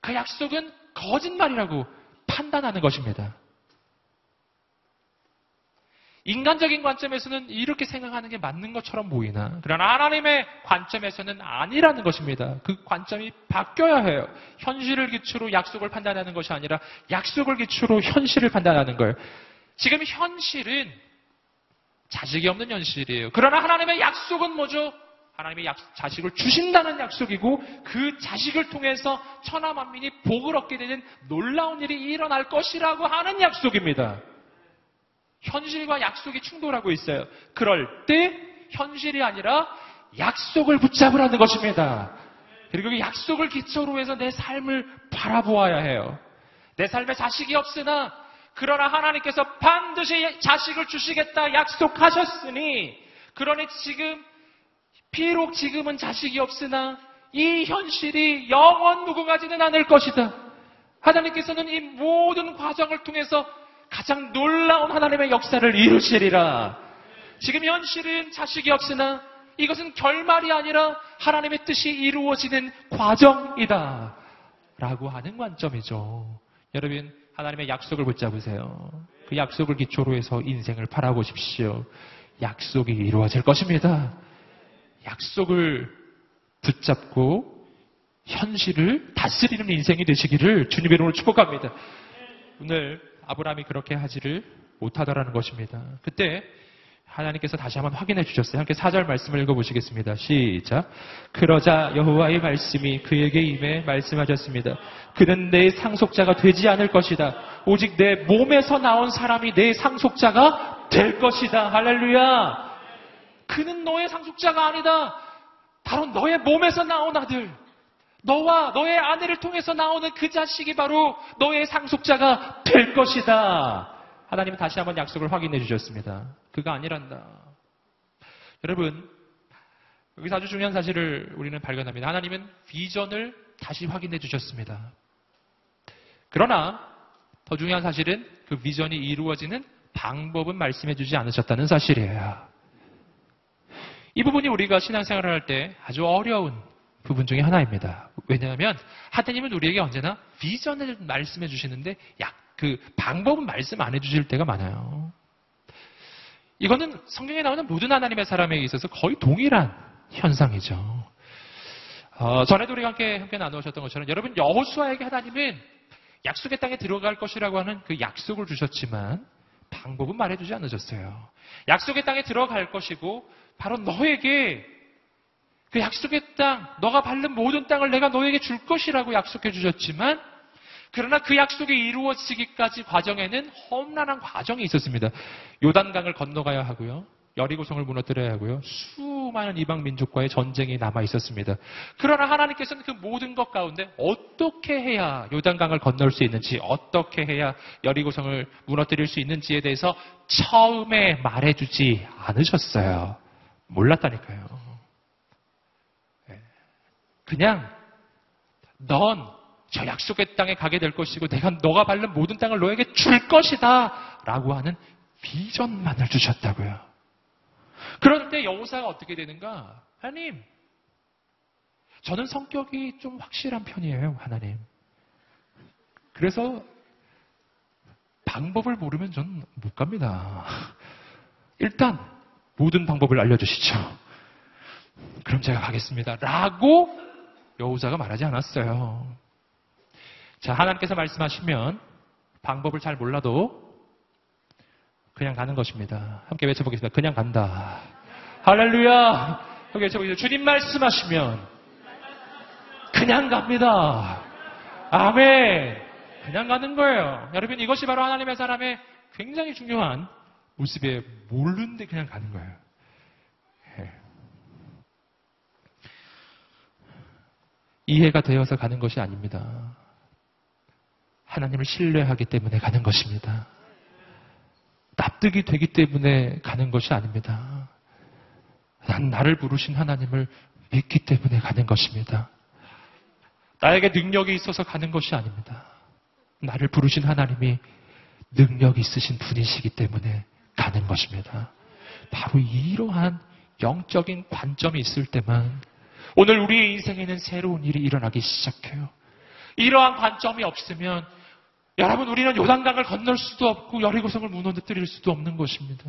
그 약속은 거짓말이라고 판단하는 것입니다. 인간적인 관점에서는 이렇게 생각하는 게 맞는 것처럼 보이나 그러나 하나님의 관점에서는 아니라는 것입니다. 그 관점이 바뀌어야 해요. 현실을 기초로 약속을 판단하는 것이 아니라 약속을 기초로 현실을 판단하는 거예요. 지금 현실은 자식이 없는 현실이에요. 그러나 하나님의 약속은 뭐죠? 하나님의 약, 자식을 주신다는 약속이고 그 자식을 통해서 천하 만민이 복을 얻게 되는 놀라운 일이 일어날 것이라고 하는 약속입니다. 현실과 약속이 충돌하고 있어요. 그럴 때 현실이 아니라 약속을 붙잡으라는 것입니다. 그리고 그 약속을 기초로 해서 내 삶을 바라보아야 해요. 내 삶에 자식이 없으나 그러나 하나님께서 반드시 자식을 주시겠다 약속하셨으니 그러니 지금 비록 지금은 자식이 없으나 이 현실이 영원 무궁하지는 않을 것이다. 하나님께서는 이 모든 과정을 통해서 가장 놀라운 하나님의 역사를 이루시리라. 지금 현실은 자식이 없으나 이것은 결말이 아니라 하나님의 뜻이 이루어지는 과정이다. 라고 하는 관점이죠. 여러분, 하나님의 약속을 붙잡으세요. 그 약속을 기초로 해서 인생을 바라보십시오. 약속이 이루어질 것입니다. 약속을 붙잡고 현실을 다스리는 인생이 되시기를 주님의 이름으로 축복합니다. 오늘 아브라함이 그렇게 하지를 못하더라는 것입니다. 그때 하나님께서 다시 한번 확인해 주셨어요. 함께 4절 말씀을 읽어 보시겠습니다. 시작. 그러자 여호와의 말씀이 그에게 임해 말씀하셨습니다. 그는 내 상속자가 되지 않을 것이다. 오직 내 몸에서 나온 사람이 내 상속자가 될 것이다. 할렐루야. 그는 너의 상속자가 아니다. 바로 너의 몸에서 나온 아들. 너와 너의 아내를 통해서 나오는 그 자식이 바로 너의 상속자가 될 것이다. 하나님은 다시 한번 약속을 확인해 주셨습니다. 그가 아니란다. 여러분, 여기서 아주 중요한 사실을 우리는 발견합니다. 하나님은 비전을 다시 확인해 주셨습니다. 그러나 더 중요한 사실은 그 비전이 이루어지는 방법은 말씀해 주지 않으셨다는 사실이에요. 이 부분이 우리가 신앙생활을 할 때 아주 어려운 부분 중에 하나입니다. 왜냐하면 하나님은 우리에게 언제나 비전을 말씀해 주시는데 약, 그 방법은 말씀 안 해주실 때가 많아요. 이거는 성경에 나오는 모든 하나님의 사람에게 있어서 거의 동일한 현상이죠. 어, 전에도 우리가 함께, 함께 나누셨던 것처럼 여러분 여호수아에게 하나님은 약속의 땅에 들어갈 것이라고 하는 그 약속을 주셨지만 방법은 말해주지 않으셨어요. 약속의 땅에 들어갈 것이고 바로 너에게 그 약속의 땅, 너가 밟는 모든 땅을 내가 너에게 줄 것이라고 약속해 주셨지만 그러나 그 약속이 이루어지기까지 과정에는 험난한 과정이 있었습니다. 요단강을 건너가야 하고요. 여리고성을 무너뜨려야 하고요. 수많은 이방 민족과의 전쟁이 남아 있었습니다. 그러나 하나님께서는 그 모든 것 가운데 어떻게 해야 요단강을 건널 수 있는지, 어떻게 해야 여리고성을 무너뜨릴 수 있는지에 대해서 처음에 말해주지 않으셨어요. 몰랐다니까요. 예. 그냥 넌 저 약속의 땅에 가게 될 것이고 내가 너가 밟는 모든 땅을 너에게 줄 것이다 라고 하는 비전만을 주셨다고요. 그럴 때 여호사가 어떻게 되는가? 하나님, 저는 성격이 좀 확실한 편이에요, 하나님. 그래서 방법을 모르면 전못 갑니다. 일단 모든 방법을 알려주시죠. 그럼 제가 가겠습니다. 라고 여호사가 말하지 않았어요. 자, 하나님께서 말씀하시면 방법을 잘 몰라도 그냥 가는 것입니다. 함께 외쳐보겠습니다. 그냥 간다. 할렐루야! 함께 외쳐보겠습니다. 주님 말씀하시면 그냥 갑니다. 아멘! 그냥 가는 거예요. 여러분, 이것이 바로 하나님의 사람의 굉장히 중요한 모습에 모르는데 그냥 가는 거예요. 예. 이해가 되어서 가는 것이 아닙니다. 하나님을 신뢰하기 때문에 가는 것입니다. 납득이 되기 때문에 가는 것이 아닙니다. 난 나를 부르신 하나님을 믿기 때문에 가는 것입니다. 나에게 능력이 있어서 가는 것이 아닙니다. 나를 부르신 하나님이 능력이 있으신 분이시기 때문에 가는 것입니다. 바로 이러한 영적인 관점이 있을 때만 오늘 우리의 인생에는 새로운 일이 일어나기 시작해요. 이러한 관점이 없으면 여러분, 우리는 요단강을 건널 수도 없고 여리고성을 무너뜨릴 수도 없는 것입니다.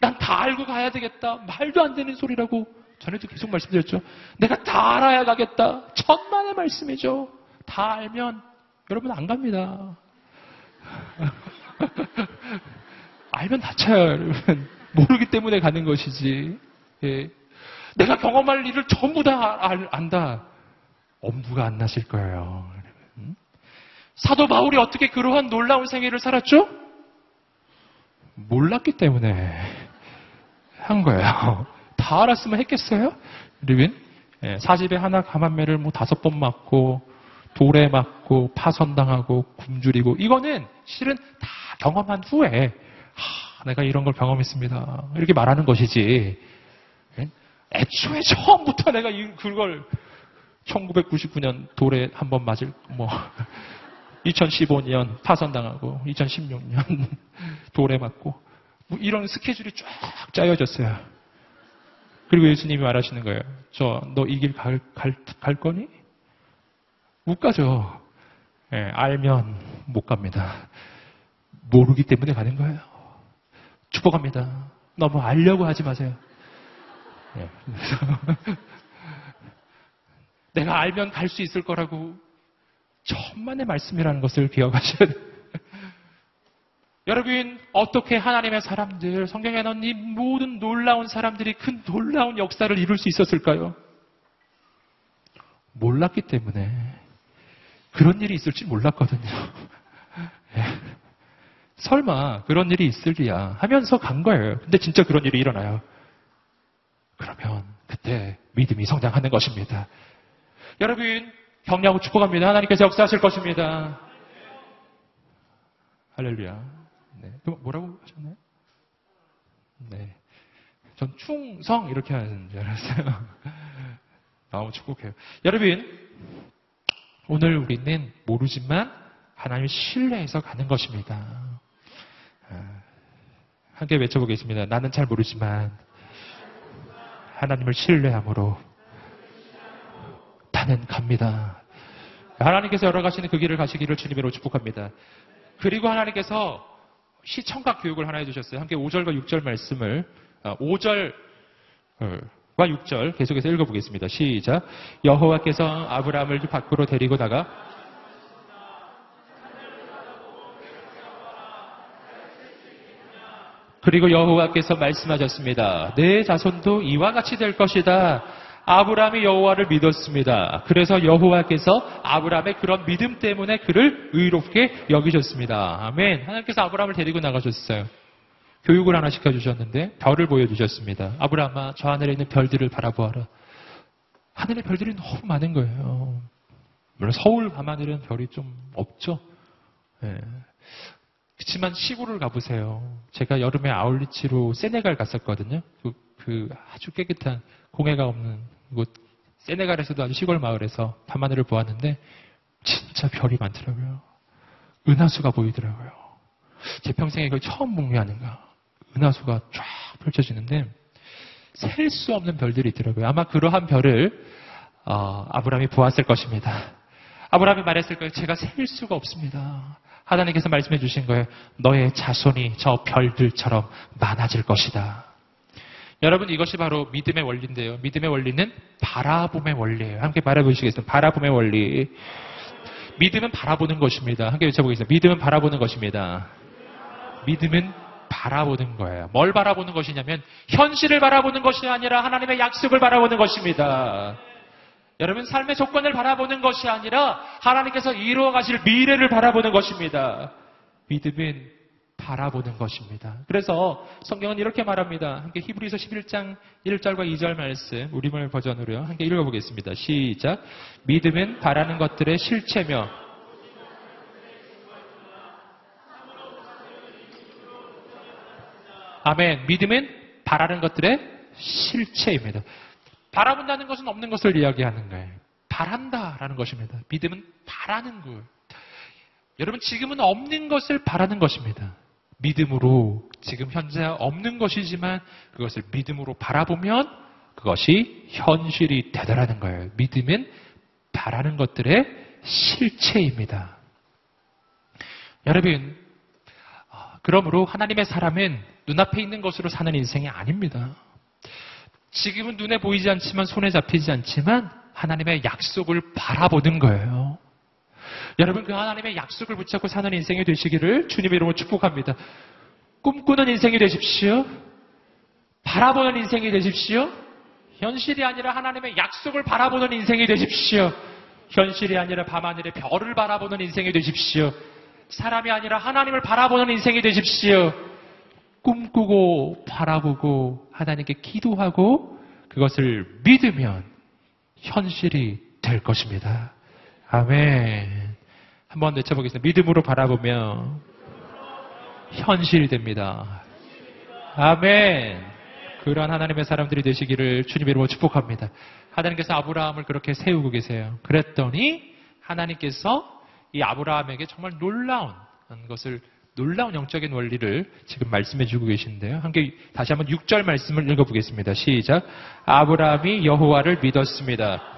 난 다 알고 가야 되겠다. 말도 안 되는 소리라고 전에도 계속 말씀드렸죠. 내가 다 알아야 가겠다. 천만의 말씀이죠. 다 알면 여러분 안 갑니다. 알면 다쳐요, 여러분. 모르기 때문에 가는 것이지. 예. 내가 경험할 일을 전부 다 알- 안다. 엄두가 안 나실 거예요. 음? 사도 바울이 어떻게 그러한 놀라운 생애를 살았죠? 몰랐기 때문에 한 거예요. 다 알았으면 했겠어요? 여러분, 예, 사집에 하나 가만매를 뭐 다섯 번 맞고 돌에 맞고 파선당하고 굶주리고 이거는 실은 다 경험한 후에 하, 내가 이런 걸 경험했습니다. 이렇게 말하는 것이지. 예? 애초에 처음부터 내가 이- 그걸 1999년 돌에 한 번 맞을 뭐 2015년 파선당하고 2016년 돌에 맞고 뭐 이런 스케줄이 쫙 짜여졌어요. 그리고 예수님이 말하시는 거예요. 저 너 이 길 갈갈 거니? 못 가죠. 예, 알면 못 갑니다. 모르기 때문에 가는 거예요. 축복합니다. 너무 알려고 하지 마세요. 예, 내가 알면 갈 수 있을 거라고 천만의 말씀이라는 것을 기억하셔야 돼요. 여러분, 어떻게 하나님의 사람들, 성경에 넣은 이 모든 놀라운 사람들이 큰 놀라운 역사를 이룰 수 있었을까요? 몰랐기 때문에 그런 일이 있을 줄 몰랐거든요. 예. 설마 그런 일이 있을리야 하면서 간 거예요. 근데 진짜 그런 일이 일어나요. 그러면 그때 믿음이 성장하는 것입니다. 여러분, 격려하고 축복합니다. 하나님께서 역사하실 것입니다. 할렐루야. 네. 뭐라고 하셨나요? 네. 전 충성 이렇게 하는 줄 알았어요. 너무 축복해요. 여러분, 오늘 우리는 모르지만 하나님을 신뢰해서 가는 것입니다. 아, 함께 외쳐보겠습니다. 나는 잘 모르지만 하나님을 신뢰함으로 나는 갑니다. 하나님께서 열어가시는 그 길을 가시기를 주님으로 축복합니다. 그리고 하나님께서 시청각 교육을 하나 해주셨어요. 함께 5절과 6절 말씀을 5절과 6절 계속해서 읽어보겠습니다. 시작. 여호와께서 아브라함을 밖으로 데리고 나가 그리고 여호와께서 말씀하셨습니다. 내 자손도 이와 같이 될 것이다. 아브라함이 여호와를 믿었습니다. 그래서 여호와께서 아브라함의 그런 믿음 때문에 그를 의롭게 여기셨습니다. 아멘. 하나님께서 아브라함을 데리고 나가셨어요. 교육을 하나 시켜주셨는데 별을 보여주셨습니다. 아브라함아 저 하늘에 있는 별들을 바라보아라. 하늘의 별들이 너무 많은 거예요. 물론 서울 밤하늘은 별이 좀 없죠. 예. 그렇지만 시골을 가보세요. 제가 여름에 아울리치로 세네갈 갔었거든요. 그, 그 아주 깨끗한 공해가 없는 곳 세네갈에서도 아주 시골 마을에서 밤하늘을 보았는데 진짜 별이 많더라고요. 은하수가 보이더라고요. 제 평생에 그 처음 목미하는가 은하수가 쫙 펼쳐지는데 셀 수 없는 별들이 있더라고요. 아마 그러한 별을 어, 아브라함이 보았을 것입니다. 아브라함이 말했을 거예요. 제가 셀 수가 없습니다. 하나님께서 말씀해 주신 거예요. 너의 자손이 저 별들처럼 많아질 것이다. 여러분 이것이 바로 믿음의 원리인데요. 믿음의 원리는 바라봄의 원리예요. 함께 바라보시겠습니다. 바라봄의 원리. 믿음은 바라보는 것입니다. 함께 외쳐보겠습니다. 믿음은 바라보는 것입니다. 믿음은 바라보는 거예요. 뭘 바라보는 것이냐면 현실을 바라보는 것이 아니라 하나님의 약속을 바라보는 것입니다. 여러분 삶의 조건을 바라보는 것이 아니라 하나님께서 이루어 가실 미래를 바라보는 것입니다. 믿음은 바라보는 것입니다. 그래서 성경은 이렇게 말합니다. 함께 히브리서 11장 1절과 2절 말씀 우리말 버전으로요. 함께 읽어보겠습니다. 시작. 믿음은 바라는 것들의 실체며 아멘. 믿음은 바라는 것들의 실체입니다. 바라본다는 것은 없는 것을 이야기하는 거예요. 바란다라는 것입니다. 믿음은 바라는 것. 여러분 지금은 없는 것을 바라는 것입니다. 믿음으로 지금 현재 없는 것이지만 그것을 믿음으로 바라보면 그것이 현실이 되더라는 거예요. 믿음은 바라는 것들의 실체입니다. 여러분, 아, 그러므로 하나님의 사람은 눈앞에 있는 것으로 사는 인생이 아닙니다. 지금은 눈에 보이지 않지만 손에 잡히지 않지만 하나님의 약속을 바라보는 거예요. 여러분 그 하나님의 약속을 붙잡고 사는 인생이 되시기를 주님의 이름으로 축복합니다. 꿈꾸는 인생이 되십시오. 바라보는 인생이 되십시오. 현실이 아니라 하나님의 약속을 바라보는 인생이 되십시오. 현실이 아니라 밤하늘의 별을 바라보는 인생이 되십시오. 사람이 아니라 하나님을 바라보는 인생이 되십시오. 꿈꾸고 바라보고 하나님께 기도하고 그것을 믿으면 현실이 될 것입니다. 아멘. 한번 외쳐보겠습니다. 믿음으로 바라보며 현실이 됩니다. 아멘. 그러한 하나님의 사람들이 되시기를 주님의 이름으로 축복합니다. 하나님께서 아브라함을 그렇게 세우고 계세요. 그랬더니 하나님께서 이 아브라함에게 정말 놀라운 것을 놀라운 영적인 원리를 지금 말씀해 주고 계신데요. 함께 다시 한번 6절 말씀을 읽어보겠습니다. 시작. 아브라함이 여호와를 믿었습니다.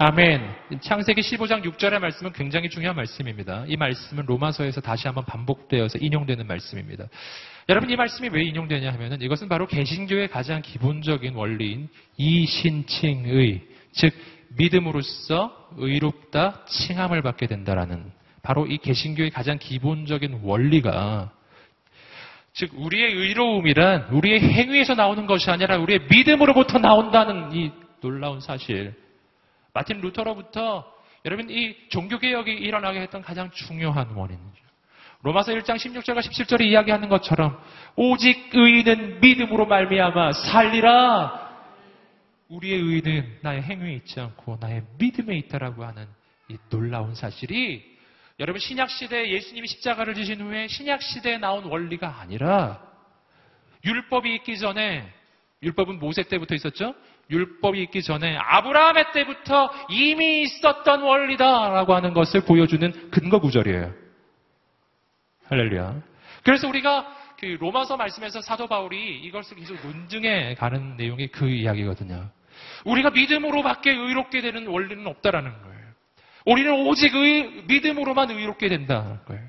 아멘. 창세기 15장 6절의 말씀은 굉장히 중요한 말씀입니다. 이 말씀은 로마서에서 다시 한번 반복되어서 인용되는 말씀입니다. 여러분 이 말씀이 왜 인용되냐 하면은 이것은 바로 개신교의 가장 기본적인 원리인 이신칭의 즉 믿음으로써 의롭다 칭함을 받게 된다라는 바로 이 개신교의 가장 기본적인 원리가 즉 우리의 의로움이란 우리의 행위에서 나오는 것이 아니라 우리의 믿음으로부터 나온다는 이 놀라운 사실. 마틴 루터로부터 여러분 이 종교개혁이 일어나게 했던 가장 중요한 원인이죠. 로마서 1장 16절과 17절에 이야기하는 것처럼 오직 의인은 믿음으로 말미암아 살리라. 우리의 의인은 나의 행위에 있지 않고 나의 믿음에 있다라고 하는 이 놀라운 사실이 여러분 신약 시대에 예수님이 십자가를 지신 후에 신약 시대에 나온 원리가 아니라 율법이 있기 전에 율법은 모세 때부터 있었죠? 율법이 있기 전에 아브라함의 때부터 이미 있었던 원리다라고 하는 것을 보여주는 근거 구절이에요. 할렐루야. 그래서 우리가 그 로마서 말씀에서 사도 바울이 이것을 계속 논증해 가는 내용이 그 이야기거든요. 우리가 믿음으로밖에 의롭게 되는 원리는 없다라는 거예요. 우리는 오직 의, 믿음으로만 의롭게 된다는 거예요.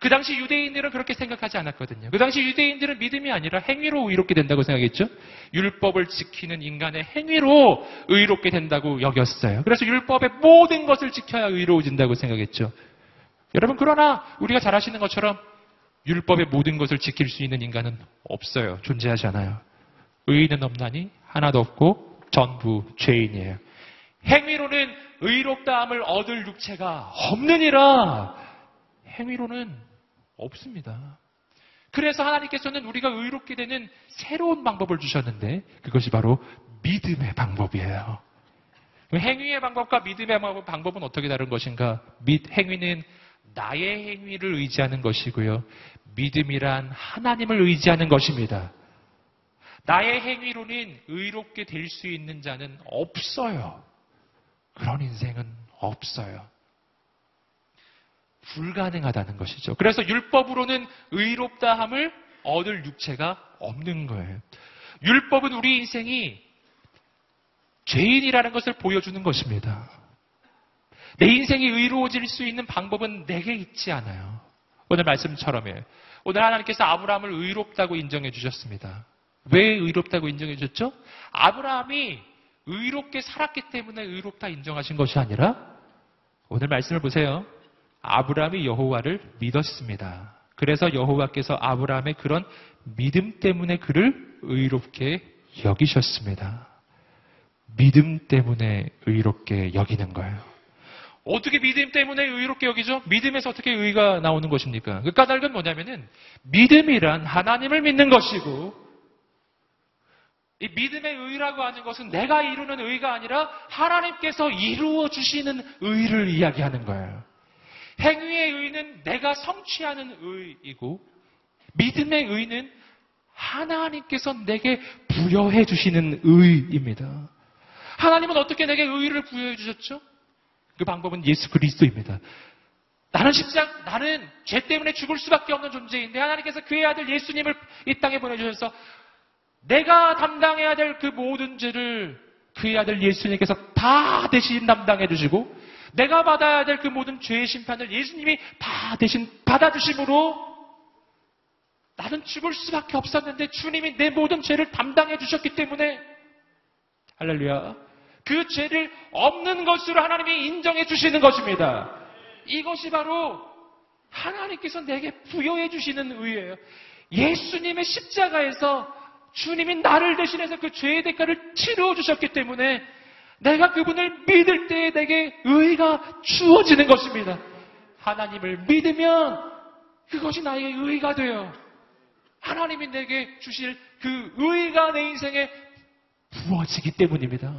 그 당시 유대인들은 그렇게 생각하지 않았거든요. 그 당시 유대인들은 믿음이 아니라 행위로 의롭게 된다고 생각했죠. 율법을 지키는 인간의 행위로 의롭게 된다고 여겼어요. 그래서 율법의 모든 것을 지켜야 의로워진다고 생각했죠. 여러분 그러나 우리가 잘 아시는 것처럼 율법의 모든 것을 지킬 수 있는 인간은 없어요. 존재하지 않아요. 의인은 없나니 하나도 없고 전부 죄인이에요. 행위로는 의롭다함을 얻을 육체가 없느니라. 행위로는 없습니다. 그래서 하나님께서는 우리가 의롭게 되는 새로운 방법을 주셨는데 그것이 바로 믿음의 방법이에요. 행위의 방법과 믿음의 방법은 어떻게 다른 것인가? 행위는 나의 행위를 의지하는 것이고요. 믿음이란 하나님을 의지하는 것입니다. 나의 행위로는 의롭게 될 수 있는 자는 없어요. 그런 인생은 없어요. 불가능하다는 것이죠. 그래서 율법으로는 의롭다함을 얻을 육체가 없는 거예요. 율법은 우리 인생이 죄인이라는 것을 보여주는 것입니다. 내 인생이 의로워질 수 있는 방법은 내게 있지 않아요. 오늘 말씀처럼이에요. 오늘 하나님께서 아브라함을 의롭다고 인정해 주셨습니다. 왜 의롭다고 인정해 주셨죠? 아브라함이 의롭게 살았기 때문에 의롭다 인정하신 것이 아니라 오늘 말씀을 보세요. 아브라함이 여호와를 믿었습니다. 그래서 여호와께서 아브라함의 그런 믿음 때문에 그를 의롭게 여기셨습니다. 믿음 때문에 의롭게 여기는 거예요. 어떻게 믿음 때문에 의롭게 여기죠? 믿음에서 어떻게 의가 나오는 것입니까? 그 까닭은 뭐냐면은 믿음이란 하나님을 믿는 것이고 이 믿음의 의라고 하는 것은 내가 이루는 의가 아니라 하나님께서 이루어 주시는 의를 이야기하는 거예요. 행위의 의는 내가 성취하는 의이고 믿음의 의는 하나님께서 내게 부여해 주시는 의입니다. 하나님은 어떻게 내게 의를 부여해 주셨죠? 그 방법은 예수 그리스도입니다. 나는 십장, 나는 죄 때문에 죽을 수밖에 없는 존재인데 하나님께서 그의 아들 예수님을 이 땅에 보내주셔서 내가 담당해야 될 그 모든 죄를 그의 아들 예수님께서 다 대신 담당해 주시고 내가 받아야 될 그 모든 죄의 심판을 예수님이 다 대신 받아주심으로 나는 죽을 수밖에 없었는데 주님이 내 모든 죄를 담당해 주셨기 때문에 할렐루야. 그 죄를 없는 것으로 하나님이 인정해 주시는 것입니다. 이것이 바로 하나님께서 내게 부여해 주시는 의예요. 예수님의 십자가에서 주님이 나를 대신해서 그 죄의 대가를 치루어 주셨기 때문에 내가 그분을 믿을 때에 내게 의가 주어지는 것입니다. 하나님을 믿으면 그것이 나의 의가 돼요. 하나님이 내게 주실 그 의가 내 인생에 부어지기 때문입니다.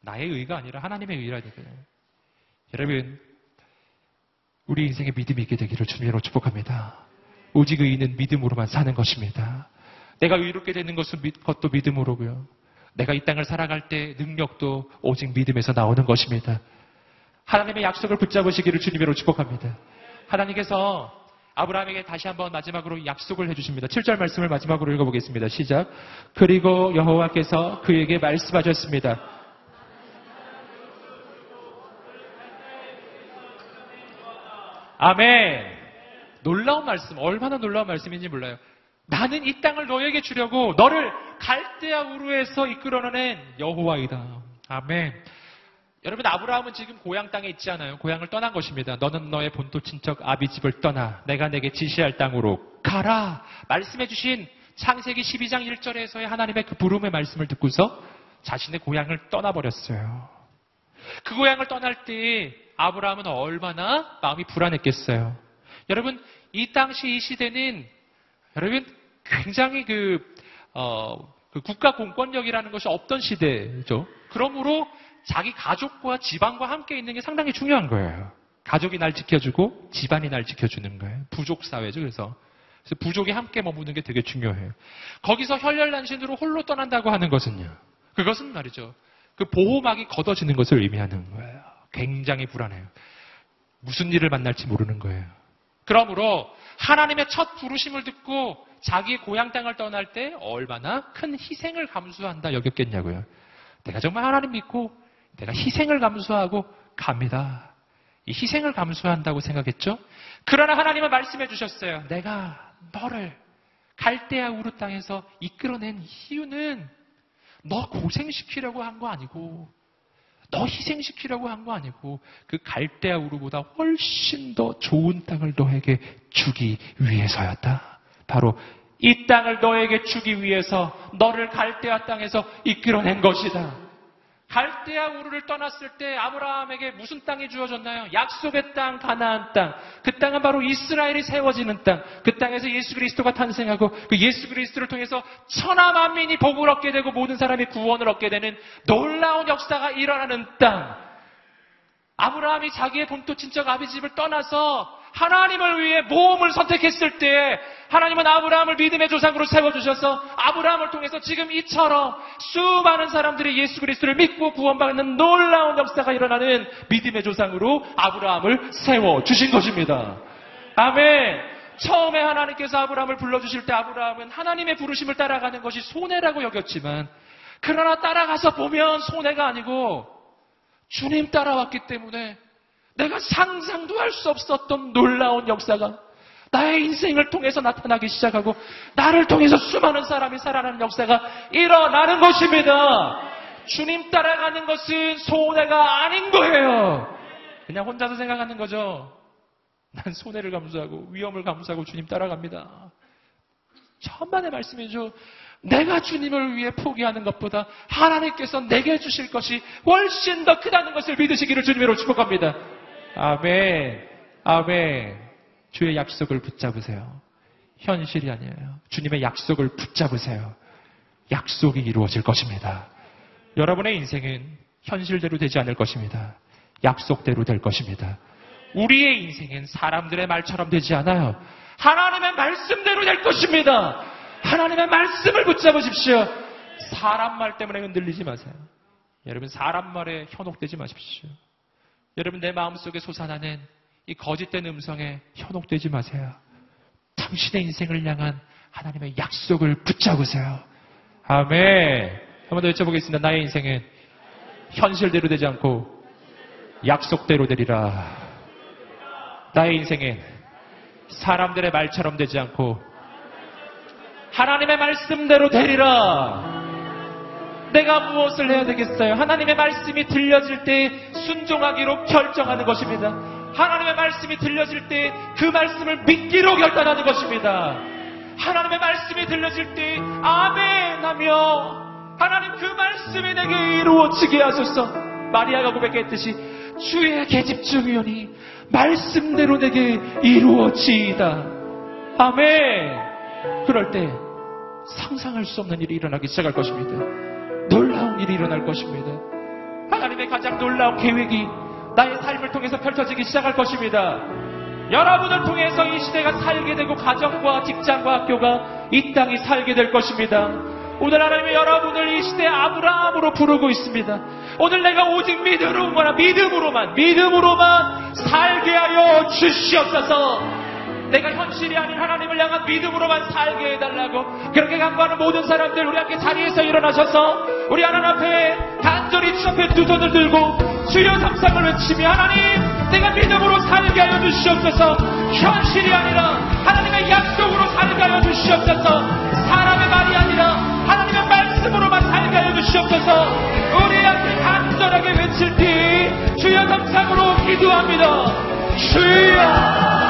나의 의가 아니라 하나님의 의라니까요. 여러분, 우리 인생에 믿음이 있게 되기를 주님으로 축복합니다. 오직 의인은 믿음으로만 사는 것입니다. 내가 의롭게 되는 것은 것도 믿음으로고요. 내가 이 땅을 살아갈 때 능력도 오직 믿음에서 나오는 것입니다. 하나님의 약속을 붙잡으시기를 주님으로 축복합니다. 하나님께서 아브라함에게 다시 한번 마지막으로 약속을 해주십니다. 7절 말씀을 마지막으로 읽어보겠습니다. 시작. 그리고 여호와께서 그에게 말씀하셨습니다. 아멘. 놀라운 말씀, 얼마나 놀라운 말씀인지 몰라요. 나는 이 땅을 너에게 주려고 너를 갈대아 우르에서 이끌어낸 여호와이다. 아멘. 여러분 아브라함은 지금 고향 땅에 있지 않아요. 고향을 떠난 것입니다. 너는 너의 본토 친척 아비 집을 떠나 내가 내게 지시할 땅으로 가라. 말씀해 주신 창세기 12장 1절에서의 하나님의 그 부름의 말씀을 듣고서 자신의 고향을 떠나버렸어요. 그 고향을 떠날 때 아브라함은 얼마나 마음이 불안했겠어요. 여러분 이 당시 이 시대는 여러분 굉장히 그, 어, 그 국가 공권력이라는 것이 없던 시대죠. 그러므로 자기 가족과 지방과 함께 있는 게 상당히 중요한 거예요. 가족이 날 지켜주고 집안이 날 지켜주는 거예요. 부족 사회죠. 그래서 부족이 함께 머무는 게 되게 중요해요. 거기서 혈혈난신으로 홀로 떠난다고 하는 것은요. 그것은 말이죠. 그 보호막이 걷어지는 것을 의미하는 거예요. 굉장히 불안해요. 무슨 일을 만날지 모르는 거예요. 그러므로 하나님의 첫 부르심을 듣고 자기의 고향 땅을 떠날 때 얼마나 큰 희생을 감수한다 여겼겠냐고요. 내가 정말 하나님 믿고 내가 희생을 감수하고 갑니다. 이 희생을 감수한다고 생각했죠? 그러나 하나님은 말씀해 주셨어요. 내가 너를 갈대아 우르 땅에서 이끌어낸 이유는 너 고생시키려고 한 거 아니고 너 희생시키려고 한 거 아니고 그 갈대아 우르보다 훨씬 더 좋은 땅을 너에게 주기 위해서였다. 바로 이 땅을 너에게 주기 위해서 너를 갈대아 땅에서 이끌어낸 것이다. 갈대아 우르를 떠났을 때 아브라함에게 무슨 땅이 주어졌나요? 약속의 땅, 가나안 땅. 그 땅은 바로 이스라엘이 세워지는 땅. 그 땅에서 예수 그리스도가 탄생하고 그 예수 그리스도를 통해서 천하 만민이 복을 얻게 되고 모든 사람이 구원을 얻게 되는 놀라운 역사가 일어나는 땅. 아브라함이 자기의 본토 친척 아비 집을 떠나서 하나님을 위해 모험을 선택했을 때 하나님은 아브라함을 믿음의 조상으로 세워주셔서 아브라함을 통해서 지금 이처럼 수많은 사람들이 예수 그리스도를 믿고 구원받는 놀라운 역사가 일어나는 믿음의 조상으로 아브라함을 세워주신 것입니다. 아멘. 처음에 하나님께서 아브라함을 불러주실 때 아브라함은 하나님의 부르심을 따라가는 것이 손해라고 여겼지만 그러나 따라가서 보면 손해가 아니고 주님 따라왔기 때문에 내가 상상도 할 수 없었던 놀라운 역사가 나의 인생을 통해서 나타나기 시작하고 나를 통해서 수많은 사람이 살아나는 역사가 일어나는 것입니다. 주님 따라가는 것은 손해가 아닌 거예요. 그냥 혼자서 생각하는 거죠. 난 손해를 감수하고 위험을 감수하고 주님 따라갑니다. 천만의 말씀이죠. 내가 주님을 위해 포기하는 것보다 하나님께서 내게 주실 것이 훨씬 더 크다는 것을 믿으시기를 주님으로 축복합니다. 아멘. 아멘. 주의 약속을 붙잡으세요. 현실이 아니에요. 주님의 약속을 붙잡으세요. 약속이 이루어질 것입니다. 여러분의 인생은 현실대로 되지 않을 것입니다. 약속대로 될 것입니다. 우리의 인생은 사람들의 말처럼 되지 않아요. 하나님의 말씀대로 될 것입니다. 하나님의 말씀을 붙잡으십시오. 사람 말 때문에 흔들리지 마세요. 여러분, 사람 말에 현혹되지 마십시오. 여러분 내 마음속에 솟아나는 이 거짓된 음성에 현혹되지 마세요. 당신의 인생을 향한 하나님의 약속을 붙잡으세요. 아멘. 한번더 외쳐보겠습니다. 나의 인생은 현실대로 되지 않고 약속대로 되리라. 나의 인생엔 사람들의 말처럼 되지 않고 하나님의 말씀대로 되리라. 내가 무엇을 해야 되겠어요? 하나님의 말씀이 들려질 때 순종하기로 결정하는 것입니다. 하나님의 말씀이 들려질 때 그 말씀을 믿기로 결단하는 것입니다. 하나님의 말씀이 들려질 때 아멘 하며 하나님 그 말씀이 내게 이루어지게 하소서 마리아가 고백했듯이 주의 계집중이오니 말씀대로 내게 이루어지이다. 아멘. 그럴 때 상상할 수 없는 일이 일어나기 시작할 것입니다. 일이 일어날 것입니다. 하나님의 가장 놀라운 계획이 나의 삶을 통해서 펼쳐지기 시작할 것입니다. 여러분을 통해서 이 시대가 살게 되고 가정과 직장과 학교가 이 땅이 살게 될 것입니다. 오늘 하나님의 여러분을 이 시대에 아브라함으로 부르고 있습니다. 오늘 내가 오직 믿음으로만, 믿음으로만, 믿음으로만 살게 하여 주시옵소서. 내가 현실이 아닌 하나님을 향한 믿음으로만 살게 해달라고 그렇게 간구하는 모든 사람들 우리 함께 자리에서 일어나셔서 우리 하나님 앞에 간절히 주 앞에 두 손을 들고 주여 삼상을 외치며 하나님 내가 믿음으로 살게 하여 주시옵소서. 현실이 아니라 하나님의 약속으로 살게 하여 주시옵소서. 사람의 말이 아니라 하나님의 말씀으로만 살게 하여 주시옵소서. 우리 앞에 간절하게 외칠 때 주여 삼상으로 기도합니다. 주여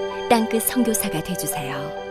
땅끝 선교사가 되주세요.